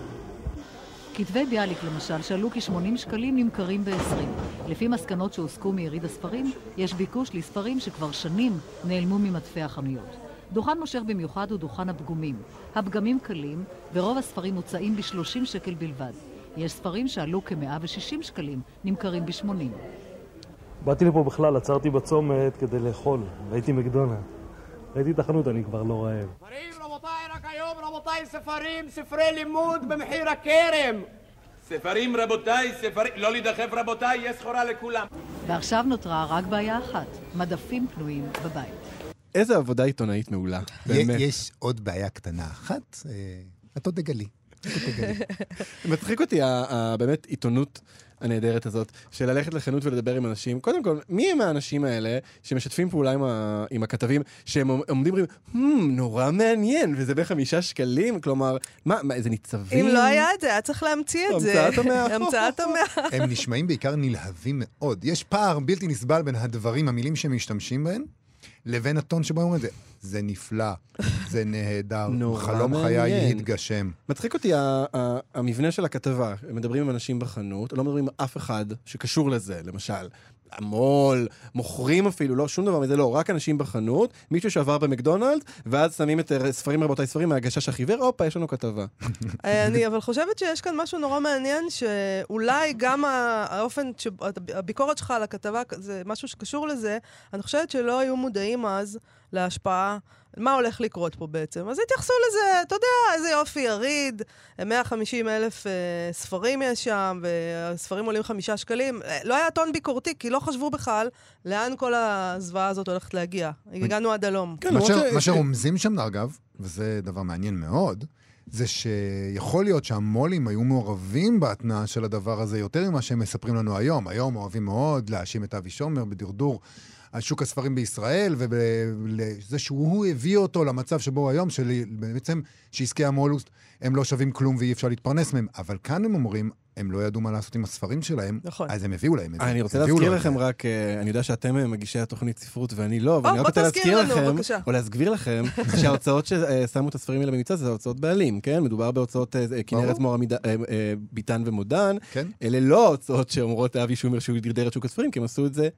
כתבי ביאליק למשל, שעלו כ-80 שקלים, נמכרים ב-20. לפי מסקנות שהוסקו מיריד הספרים, יש ביקוש לספרים שכבר שנים נעלמו ממדפי החנויות. דוכן מושך במיוחד הוא דוכן הפגומים. הפגמים קלים, ורוב הספרים מוצאים ב-30 שקל בלבד. יש ספרים שעלו כ-160 שקלים, נמכרים ב-80. באתי לפה בכלל, עצרתי בצומת כדי לאכול, ראיתי מקדונלד. ראיתי את החנות, אני כבר לא רעב. רבותיי, ספרים, ספרי לימוד במחיר הכרם. ספרים, רבותיי, ספרים, לא להידחף, רבותיי, יש סחורה לכולם. ועכשיו נותרה רק בעיה אחת, מדפים פנויים בבית. איזה עבודה עיתונאית מעולה, באמת. יש עוד בעיה קטנה אחת, אה, את עוד תגלי. מצחיק אותי, באמת, עיתונות הנהדרת הזאת, של ללכת לחנות ולדבר עם אנשים. קודם כל, מי הם האנשים האלה שמשתפים פעולה עם, ה- עם הכתבים, שהם עומדים ואומרים, "Hmm, נורא מעניין, וזה בחמישה שקלים? כלומר, מה, מה, איזה ניצבים? אם לא היה את זה, היה צריך להמציא את זה. המצאת המאה. המצאת המאה. הם נשמעים בעיקר נלהבים מאוד. יש פער בלתי נסבל בין הדברים, המילים שהם משתמשים בהם, לבין הטון שבו אומרים את זה. זה נפלא, זה נהדר, חלום חיי. התגשם. מצחיק אותי המבנה של הכתבה. הם מדברים עם אנשים בחנות, לא מדברים עם אף אחד שקשור לזה, למשל. המו"ל, מוכרים אפילו, לא, שום דבר מזה, לא, רק אנשים בחנות, מישהו שעבר במקדונלדס, ואז שמים את אה, ספרים רבותיי ספרים מהגשש החיוור, הופה, יש לנו כתבה. אה, אני אבל חושבת שיש כאן משהו נורא מעניין, שאולי גם האופן, הביקורת שלך על הכתבה, זה משהו שקשור לזה, אני חושבת שלא היו מודעים אז להשפעה. מה הולך לקרות פה בעצם? אז התייחסו לזה, אתה יודע, איזה יופי, יריד, 150 אלף אה, ספרים יש שם, והספרים עולים חמישה שקלים. אה, לא היה טון ביקורתי, כי לא חשבו בכלל לאן כל הזוועה הזאת הולכת להגיע. הגענו עד הלום. מה ש- מה שרומזים שם, אגב, וזה דבר מעניין מאוד, זה שיכול להיות שהמו"לים היו מעורבים בהתנעה של הדבר הזה יותר ממה שהם מספרים לנו היום. היום אוהבים מאוד להאשים את אבי שומר בדרדור על שוק הספרים בישראל, ובזה שהוא הביא אותו למצב שבו היום, שבעצם שעסקי המו"ל הם לא שווים כלום ואי אפשר להתפרנס מהם. אבל כאן הם אומרים, הם לא ידעו מה לעשות עם הספרים שלהם, נכון. אז הם הביאו להם את זה. אני רוצה להזכיר לכם זה. רק, אה, אני יודע שאתם אה, מגישי התוכנית ספרות ואני לא, ואני או, רק רוצה להזכיר לנו, לכם, בבקשה. או להסביר לכם, שההוצאות ששמו את הספרים האלה במבצע זה ההוצאות בעלים, כן? מדובר בהוצאות אה, כנרת. מור ביטן ומודן. כן. אלה לא ההוצאות שאומרות לאבי שומר שהוא דרדר את שוק הספרים, כי הם עשו את זה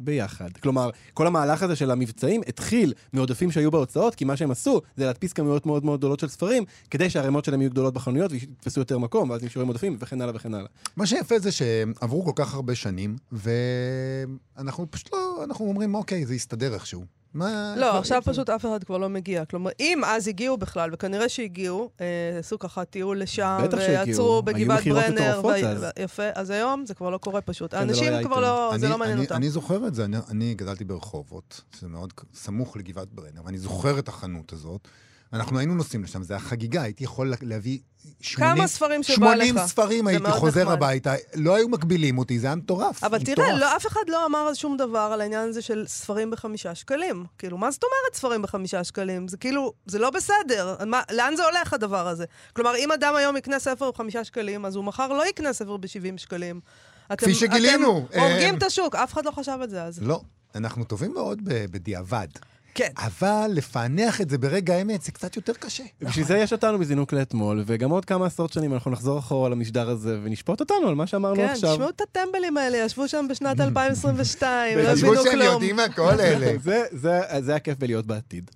ביחד. כלומר, כל המהלך הזה של המבצעים התחיל מעודפים שהיו בהוצאות, כי מה שהם עשו זה להדפיס כמויות מאוד מאוד גדולות של ספרים, כדי שהערימות שלהם יהיו גדולות בחנויות ויתפסו יותר מקום, ואז נשארו עם עודפים, וכן הלאה וכן הלאה. מה שיפה זה שעברו כל כך הרבה שנים, ואנחנו פשוט לא, אנחנו אומרים, אוקיי, זה יסתדר איכשהו. מה... לא, עכשיו פשוט אף אחד כבר לא מגיע. כלומר, אם אז הגיעו בכלל, וכנראה שהגיעו, אה, עשו ככה טיול לשם. ועצרו בגבעת ברנר, ו- אז. יפה, אז היום זה כבר לא קורה פשוט. כן, זה לא האנשים היה כבר. לא, זה לא מעניין אני- אותם. אני זוכר את זה, אני, אני גדלתי ברחובות, שזה מאוד סמוך לגבעת ברנר, ואני זוכר את החנות הזאת. אנחנו היינו נוסעים לשם, זה היה חגיגה, הייתי יכול להביא 80... כמה ספרים שבא 80 לך. ספרים הייתי חוזר נחמד. הביתה, לא היו מגבילים אותי, זה היה מטורף. אבל מטורף. תראה, לא, אף אחד לא אמר אז שום דבר על העניין הזה של ספרים בחמישה שקלים. כאילו, מה זאת אומרת ספרים בחמישה שקלים? זה כאילו, זה לא בסדר. מה, לאן זה הולך הדבר הזה? כלומר, אם אדם היום יקנה ספר בחמישה שקלים, אז הוא מחר לא יקנה ספר ב-70 שקלים. אתם- כפי שגילינו, אתם הורגים אה, את השוק, אף אחד לא חשב את זה אז. לא, אנחנו טובים מאוד בדיעבד. כן. אבל לפענח את זה ברגע האמת זה קצת יותר קשה. בשביל זה יש אותנו בזינוק לאתמול, וגם עוד כמה עשרות שנים אנחנו נחזור אחורה למשדר הזה ונשפוט אותנו על מה שאמרנו כן, עכשיו. תשמעו את הטמבלים האלה, ישבו שם בשנת 2022, לא וחשבו הבינו שהם כלום. יודעים הכל אלה. זה- זה זה הכיף בלהיות בעתיד.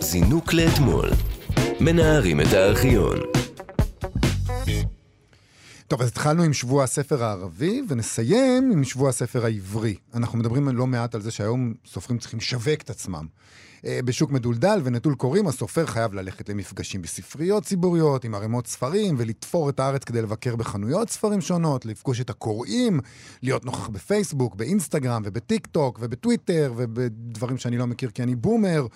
זינוק לאתמול. מנערים את הארכיון. טוב, אז התחלנו עם שבוע הספר הערבי, ונסיים עם שבוע הספר העברי. אנחנו מדברים לא מעט על זה שהיום סופרים צריכים לשווק את עצמם. אה, בשוק מדולדל ונטול קוראים, הסופר חייב ללכת למפגשים בספריות ציבוריות, עם ערימות ספרים, ולתפור את הארץ כדי לבקר בחנויות ספרים שונות, לפגוש את הקוראים, להיות נוכח בפייסבוק, באינסטגרם ובטיק טוק ובטוויטר ובדברים שאני לא מכיר כי אני בומר,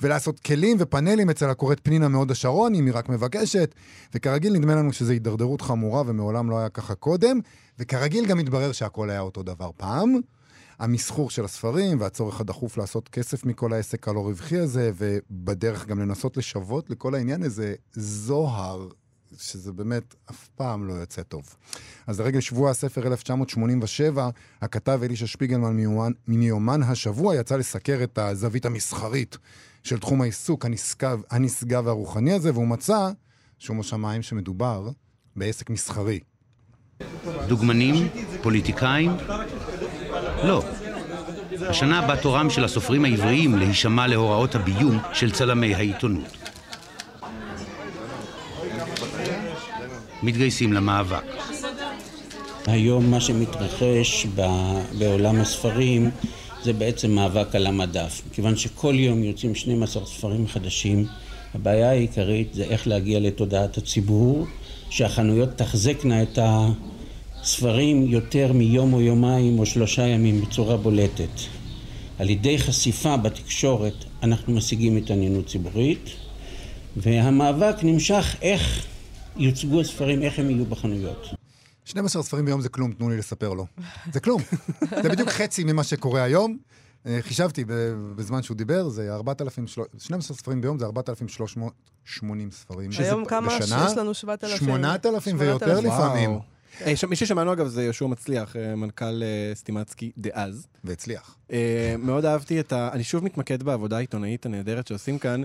ולעשות כלים ופאנלים אצל הקוראת פנינה מהוד השרון, אם היא רק מבקשת. וכרגיל נדמה לנו שזו הידרדרות חמורה ומעולם לא היה ככה קודם, וכרגיל גם התברר שהכל היה אותו דבר פעם. המסחור של הספרים והצורך הדחוף לעשות כסף מכל העסק הלא רווחי הזה, ובדרך גם לנסות לשוות לכל העניין הזה זוהר, שזה באמת אף פעם לא יוצא טוב. אז לרגל שבוע הספר 1987, הכתב אלישע שפיגלמן מיומן, מיומן השבוע יצא לסקר את הזווית המסחרית של תחום העיסוק הנשגב, הנשגב והרוחני הזה, והוא מצא, שומו שמיים, שמדובר בעסק מסחרי. דוגמנים? פוליטיקאים? לא. השנה בא תורם של הסופרים העבריים להישמע להוראות הביום של צלמי העיתונות. מתגייסים למאבק. היום מה שמתרחש בעולם הספרים זה בעצם מאבק על המדף. מכיוון שכל יום יוצאים 12 ספרים חדשים, הבעיה העיקרית זה איך להגיע לתודעת הציבור, שהחנויות תחזקנה את הספרים יותר מיום או יומיים או שלושה ימים בצורה בולטת. על ידי חשיפה בתקשורת אנחנו משיגים התעניינות ציבורית, והמאבק נמשך איך יוצגו הספרים, איך הם יהיו בחנויות. 12 ספרים ביום זה כלום, תנו לי לספר לו. זה כלום. זה בדיוק חצי ממה שקורה היום. אה, חישבתי בזמן שהוא דיבר, זה 4,000, 12 ספרים ביום זה 4,380 ספרים. היום כמה? בשנה, יש לנו 7,000. 8,000 ויותר 8,000. לפעמים. וואו. אה, ש- מי ששמענו אגב זה יהושע מצליח, אה, מנכ"ל אה, סטימצקי דאז. והצליח. מאוד אהבתי את ה... אני שוב מתמקד בעבודה העיתונאית הנהדרת שעושים כאן,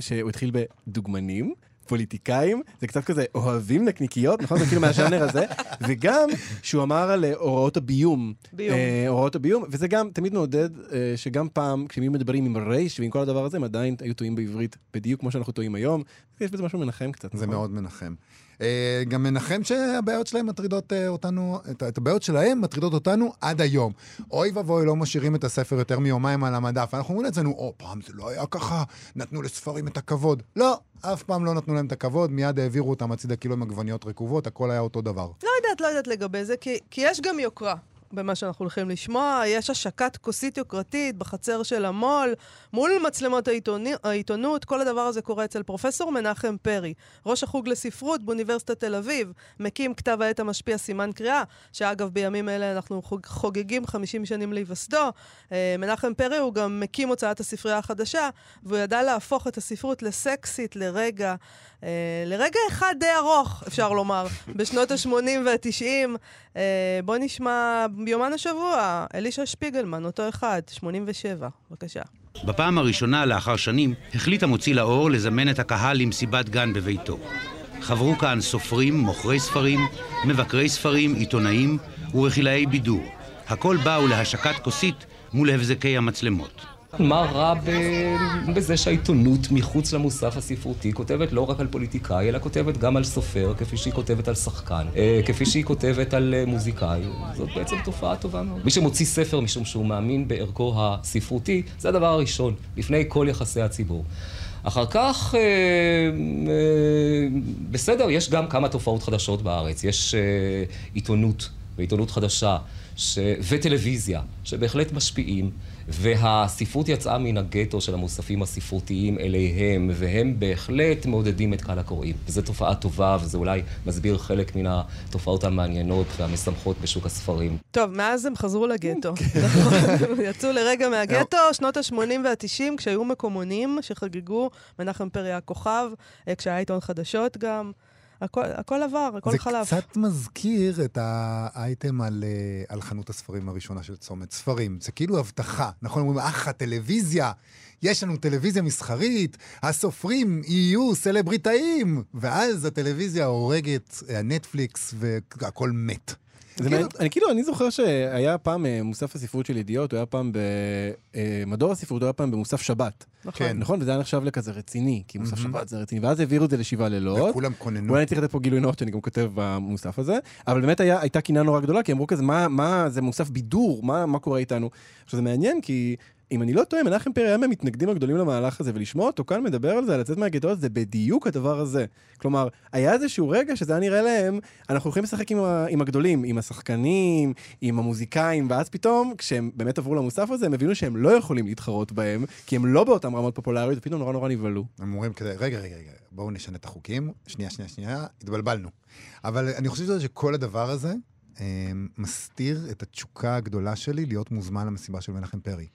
שהוא התחיל בדוגמנים. פוליטיקאים, זה קצת כזה אוהבים נקניקיות, נכון? זה כאילו מהז'אנר הזה, וגם שהוא אמר על הוראות הביום. ביום. אה, הוראות הביום, וזה גם תמיד מעודד אה, שגם פעם, כשהם מדברים עם רייש ועם כל הדבר הזה, הם עדיין היו טועים בעברית בדיוק כמו שאנחנו טועים היום. יש בזה משהו מנחם קצת. זה נכון? מאוד מנחם. אה, גם מנחם שהבעיות שלהם מטרידות אה, אותנו, את הבעיות שלהם מטרידות אותנו עד היום. אוי ואבוי, לא משאירים את הספר יותר מיומיים על המדף. אנחנו אומרים לעצמנו, או, פעם זה לא היה ככה, נתנו לספרים את הכבוד. לא, אף פעם לא נתנו להם את הכבוד, מיד העבירו אותם הצידה כאילו עם עגבניות רקובות, הכל היה אותו דבר. לא יודעת, לא יודעת לגבי זה, כי, כי יש גם יוקרה. במה שאנחנו הולכים לשמוע, יש השקת כוסית יוקרתית בחצר של המו"ל, מול מצלמות העיתוני, העיתונות, כל הדבר הזה קורה אצל פרופסור מנחם פרי, ראש החוג לספרות באוניברסיטת תל אביב, מקים כתב העת המשפיע סימן קריאה, שאגב בימים אלה אנחנו חוג, חוגגים 50 שנים להיווסדו. אה, מנחם פרי הוא גם מקים הוצאת הספרייה החדשה, והוא ידע להפוך את הספרות לסקסית לרגע, אה, לרגע אחד די ארוך, אפשר לומר, בשנות ה-80 וה-90. אה, בוא נשמע ביומן השבוע, אלישע שפיגלמן, אותו אחד, 87, בבקשה. בפעם הראשונה לאחר שנים החליט המוציא לאור לזמן את הקהל למסיבת גן בביתו. חברו כאן סופרים, מוכרי ספרים, מבקרי ספרים, עיתונאים ורכילאי בידור. הכל באו להשקת כוסית מול הבזקי המצלמות. מה רע בזה שהעיתונות מחוץ למוסף הספרותי כותבת לא רק על פוליטיקאי, אלא כותבת גם על סופר, כפי שהיא כותבת על שחקן, אה, כפי שהיא כותבת על אה, מוזיקאי. זאת בעצם תופעה טובה מאוד. מי שמוציא ספר משום שהוא מאמין בערכו הספרותי, זה הדבר הראשון, לפני כל יחסי הציבור. אחר כך, אה, בסדר, יש גם כמה תופעות חדשות בארץ. יש עיתונות, ועיתונות חדשה, ש... וטלוויזיה, שבהחלט משפיעים, והספרות יצאה מן הגטו של המוספים הספרותיים אליהם, והם בהחלט מעודדים את קהל הקוראים. וזו תופעה טובה, וזה אולי מסביר חלק מן התופעות המעניינות והמשמחות בשוק הספרים. טוב, מאז הם חזרו לגטו. נכון. יצאו לרגע מהגטו, שנות ה-80 וה-90, כשהיו מקומונים שחגגו, מנחם פרי הכוכב, אה, כשהיה עיתון חדשות גם. הכל, הכל עבר, הכל זה חלף. קצת מזכיר את האייטם על, אה, על חנות הספרים הראשונה של צומת ספרים. זה כאילו הבטחה, נכון? אומרים, אך, הטלוויזיה, יש לנו טלוויזיה מסחרית, הסופרים יהיו סלבריטאים, ואז הטלוויזיה הורגת, הנטפליקס, והכל מת. כאילו- אני כאילו, אני זוכר שהיה פעם אה, מוסף הספרות של ידיעות, הוא היה פעם במדור הספרות, הוא היה פעם במוסף שבת. נכון. כן. נכון? וזה היה נחשב לכזה רציני, כי מוסף. שבת זה רציני, ואז העבירו את זה לשבעה לילות. וכולם קוננו. אולי אני צריך לתת פה גילוי נאות שאני גם כותב במוסף הזה, אבל באמת הייתה קינה נורא גדולה, כי אמרו כזה, מה, זה מוסף בידור, מה קורה איתנו? עכשיו זה מעניין, כי אם אני לא טועה, מנחם פרי היה מהמתנגדים הגדולים למהלך הזה, ולשמוע אותו כאן מדבר על זה, על לצאת מהגטאות, זה בדיוק הדבר הזה. כלומר, היה איזשהו רגע שזה היה נראה להם, אנחנו הולכים לשחק עם, ה, עם הגדולים, עם השחקנים, עם המוזיקאים, ואז פתאום, כשהם באמת עברו למוסף הזה, הם הבינו שהם לא יכולים להתחרות בהם, כי הם לא באותם רמות פופולריות, ופתאום נורא נורא נבהלו. הם אומרים כזה, רגע, רגע, רגע, בואו נשנה את החוקים. שנייה, שנייה, שנייה, התבלבלנו. אבל אני חושב שכל הדבר הזה אה, מסתיר את התשוקה הגדולה שלי להיות מוזמן למסיבה של מנחם פרי.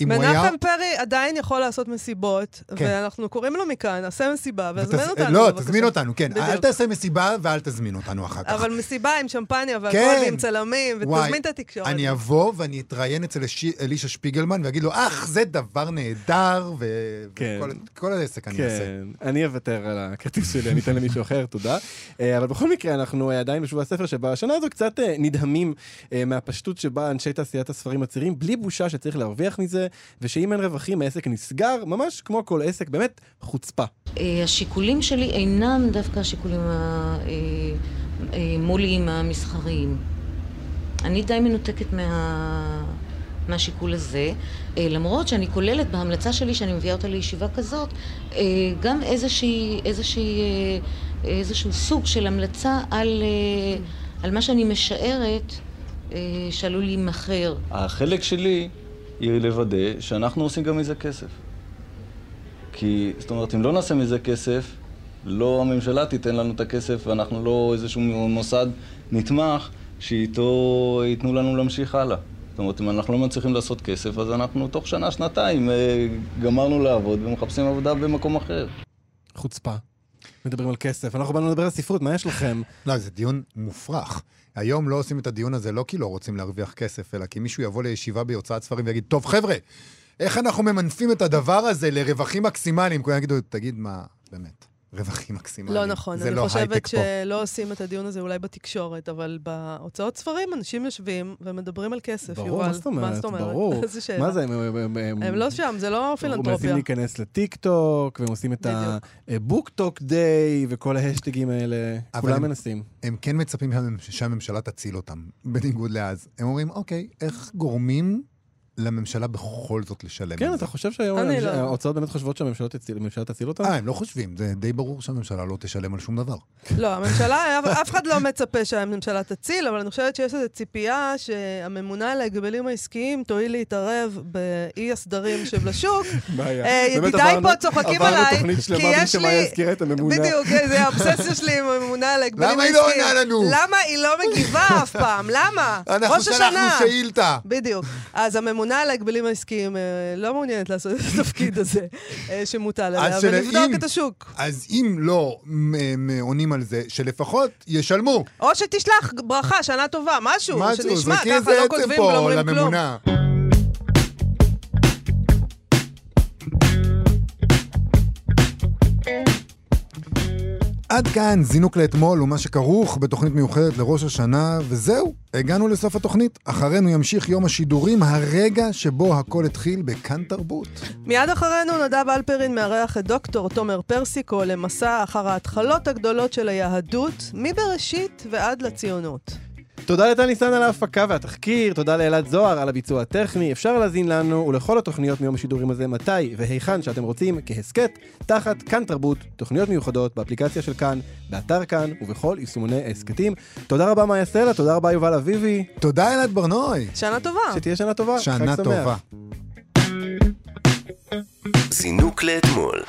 אם הוא היה... מנחם פרי עדיין יכול לעשות מסיבות, כן. ואנחנו קוראים לו מכאן, עשה מסיבה, והזמן ותז- אותנו. לא, בבקשה. תזמין אותנו, כן. בדיוק. אל תעשה מסיבה ואל תזמין אותנו אחר כך. אבל מסיבה עם שמפניה והכל, כן. ועם צלמים, וואי, ותזמין את התקשורת. אני אבוא ואני אתראיין אצל אשי- אלישע שפיגלמן ואגיד לו, אך, זה דבר נהדר, כן. וכל העסק אני אעשה. כן, אני אוותר על הכרטיס שלי, אני אתן למישהו אחר, תודה. אה, אבל בכל מקרה, אנחנו אה, עדיין בשבוע הספר, שבשנה הזו קצת אה, נדהמים מהפשטות שבה אנשי תעשיית הספרים מצהירים, בלי בושה שצריך להרוויח מזה, ושאם אין רווחים, העסק נסגר, ממש כמו כל עסק, באמת חוצפה. אה, השיקולים שלי אינם דווקא השיקולים המוליים המסחריים. אני די מנותקת מה... מהשיקול הזה, אה, למרות שאני כוללת בהמלצה שלי, שאני מביאה אותה לישיבה כזאת, אה, גם איזושהי, איזושהי, אה, איזשהו סוג של המלצה על, אה, על מה שאני משערת אה, שעלול להימכר. החלק שלי היא לוודא שאנחנו עושים גם מזה כסף. כי, זאת אומרת, אם לא נעשה מזה כסף, לא הממשלה תיתן לנו את הכסף ואנחנו לא איזשהו מוסד נתמך שאיתו ייתנו לנו להמשיך הלאה. זאת אומרת, אם אנחנו לא מצליחים לעשות כסף, אז אנחנו תוך שנה, שנתיים אה, גמרנו לעבוד ומחפשים עבודה במקום אחר. חוצפה. מדברים על כסף. אנחנו באנו לדבר על ספרות, מה יש לכם? לא, זה דיון מופרך. היום לא עושים את הדיון הזה לא כי לא רוצים להרוויח כסף, אלא כי מישהו יבוא לישיבה בהוצאת ספרים ויגיד, טוב, חבר'ה, איך אנחנו ממנפים את הדבר הזה לרווחים מקסימליים? כולם יגידו, תגיד מה, באמת, רווחים מקסימליים. לא נכון, אני לא חושבת הייטקפה. שלא עושים את הדיון הזה אולי בתקשורת, אבל בהוצאות ספרים אנשים יושבים ומדברים על כסף, ברור, יובל. מה זאת אומרת? מה זאת אומרת? ברור. איזה שאלה. מה זה, הם- הם- הם- הם- הם לא שם, זה לא הם פילנטרופיה. מנסים להיכנס לטיק טוק, והם עושים את ה BookTok day, וכל ההאשטגים האלה. כולם הם- מנסים. הם כן מצפים שהממ- שהממשלה תציל אותם, בניגוד לאז. הם אומרים, אוקיי, איך גורמים לממשלה בכל זאת לשלם כן, אתה? חושב שהיום אני לא. באמת חושבות שהממשלה תציל אותם? אה, הם לא חושבים, זה די ברור שהממשלה לא תשלם על שום דבר. לא, הממשלה, אף אחד לא מצפה שהממשלה תציל, אבל אני חושבת שיש איזו ציפייה שהממונה על ההגבלים העסקיים תואיל להתערב באי הסדרים שבשוק. אה, ידידיי פה צוחקים עליי, כי יש לי... בדיוק, זה האובססיה שלי עם הממונה על ההגבלים למה העסקיים. היא לא עונה לנו? למה היא לא מגיבה אף פעם? למה? אנחנו שלחנו. שאילתה. בדיוק. אז הממונה על ההגבלים העסקיים אה, לא מעוניינת לעשות את התפקיד הזה אה, שמוטל עליה, ולבדוק את השוק. אז אם לא עונים על זה, שלפחות ישלמו. או שתשלח ברכה, שנה טובה, משהו, משהו, שנשמע, ככה לא כותבים ולא אומרים כלום. עד כאן זינוק לאתמול ומה שכרוך בתוכנית מיוחדת לראש השנה, וזהו, הגענו לסוף התוכנית. אחרינו ימשיך יום השידורים, הרגע שבו הכל התחיל בכאן תרבות. מיד אחרינו נדב אלפרין מארח את דוקטור תומר פרסיקו למסע אחר ההתחלות הגדולות של היהדות, מבראשית ועד לציונות. תודה לטל ניסן על ההפקה והתחקיר, תודה לאלעד זוהר על הביצוע הטכני. אפשר להזין לנו ולכל התוכניות מיום השידורים הזה מתי והיכן שאתם רוצים כהסכת, תחת כאן תרבות, תוכניות מיוחדות באפליקציה של כאן, באתר כאן ובכל יישומוני ההסכתים. תודה רבה מאיה סלע, תודה רבה יובל אביבי. תודה אלעד ברנועי. שנה טובה. שתהיה שנה טובה. שנה חג שמח. טובה. זינוק לאתמול.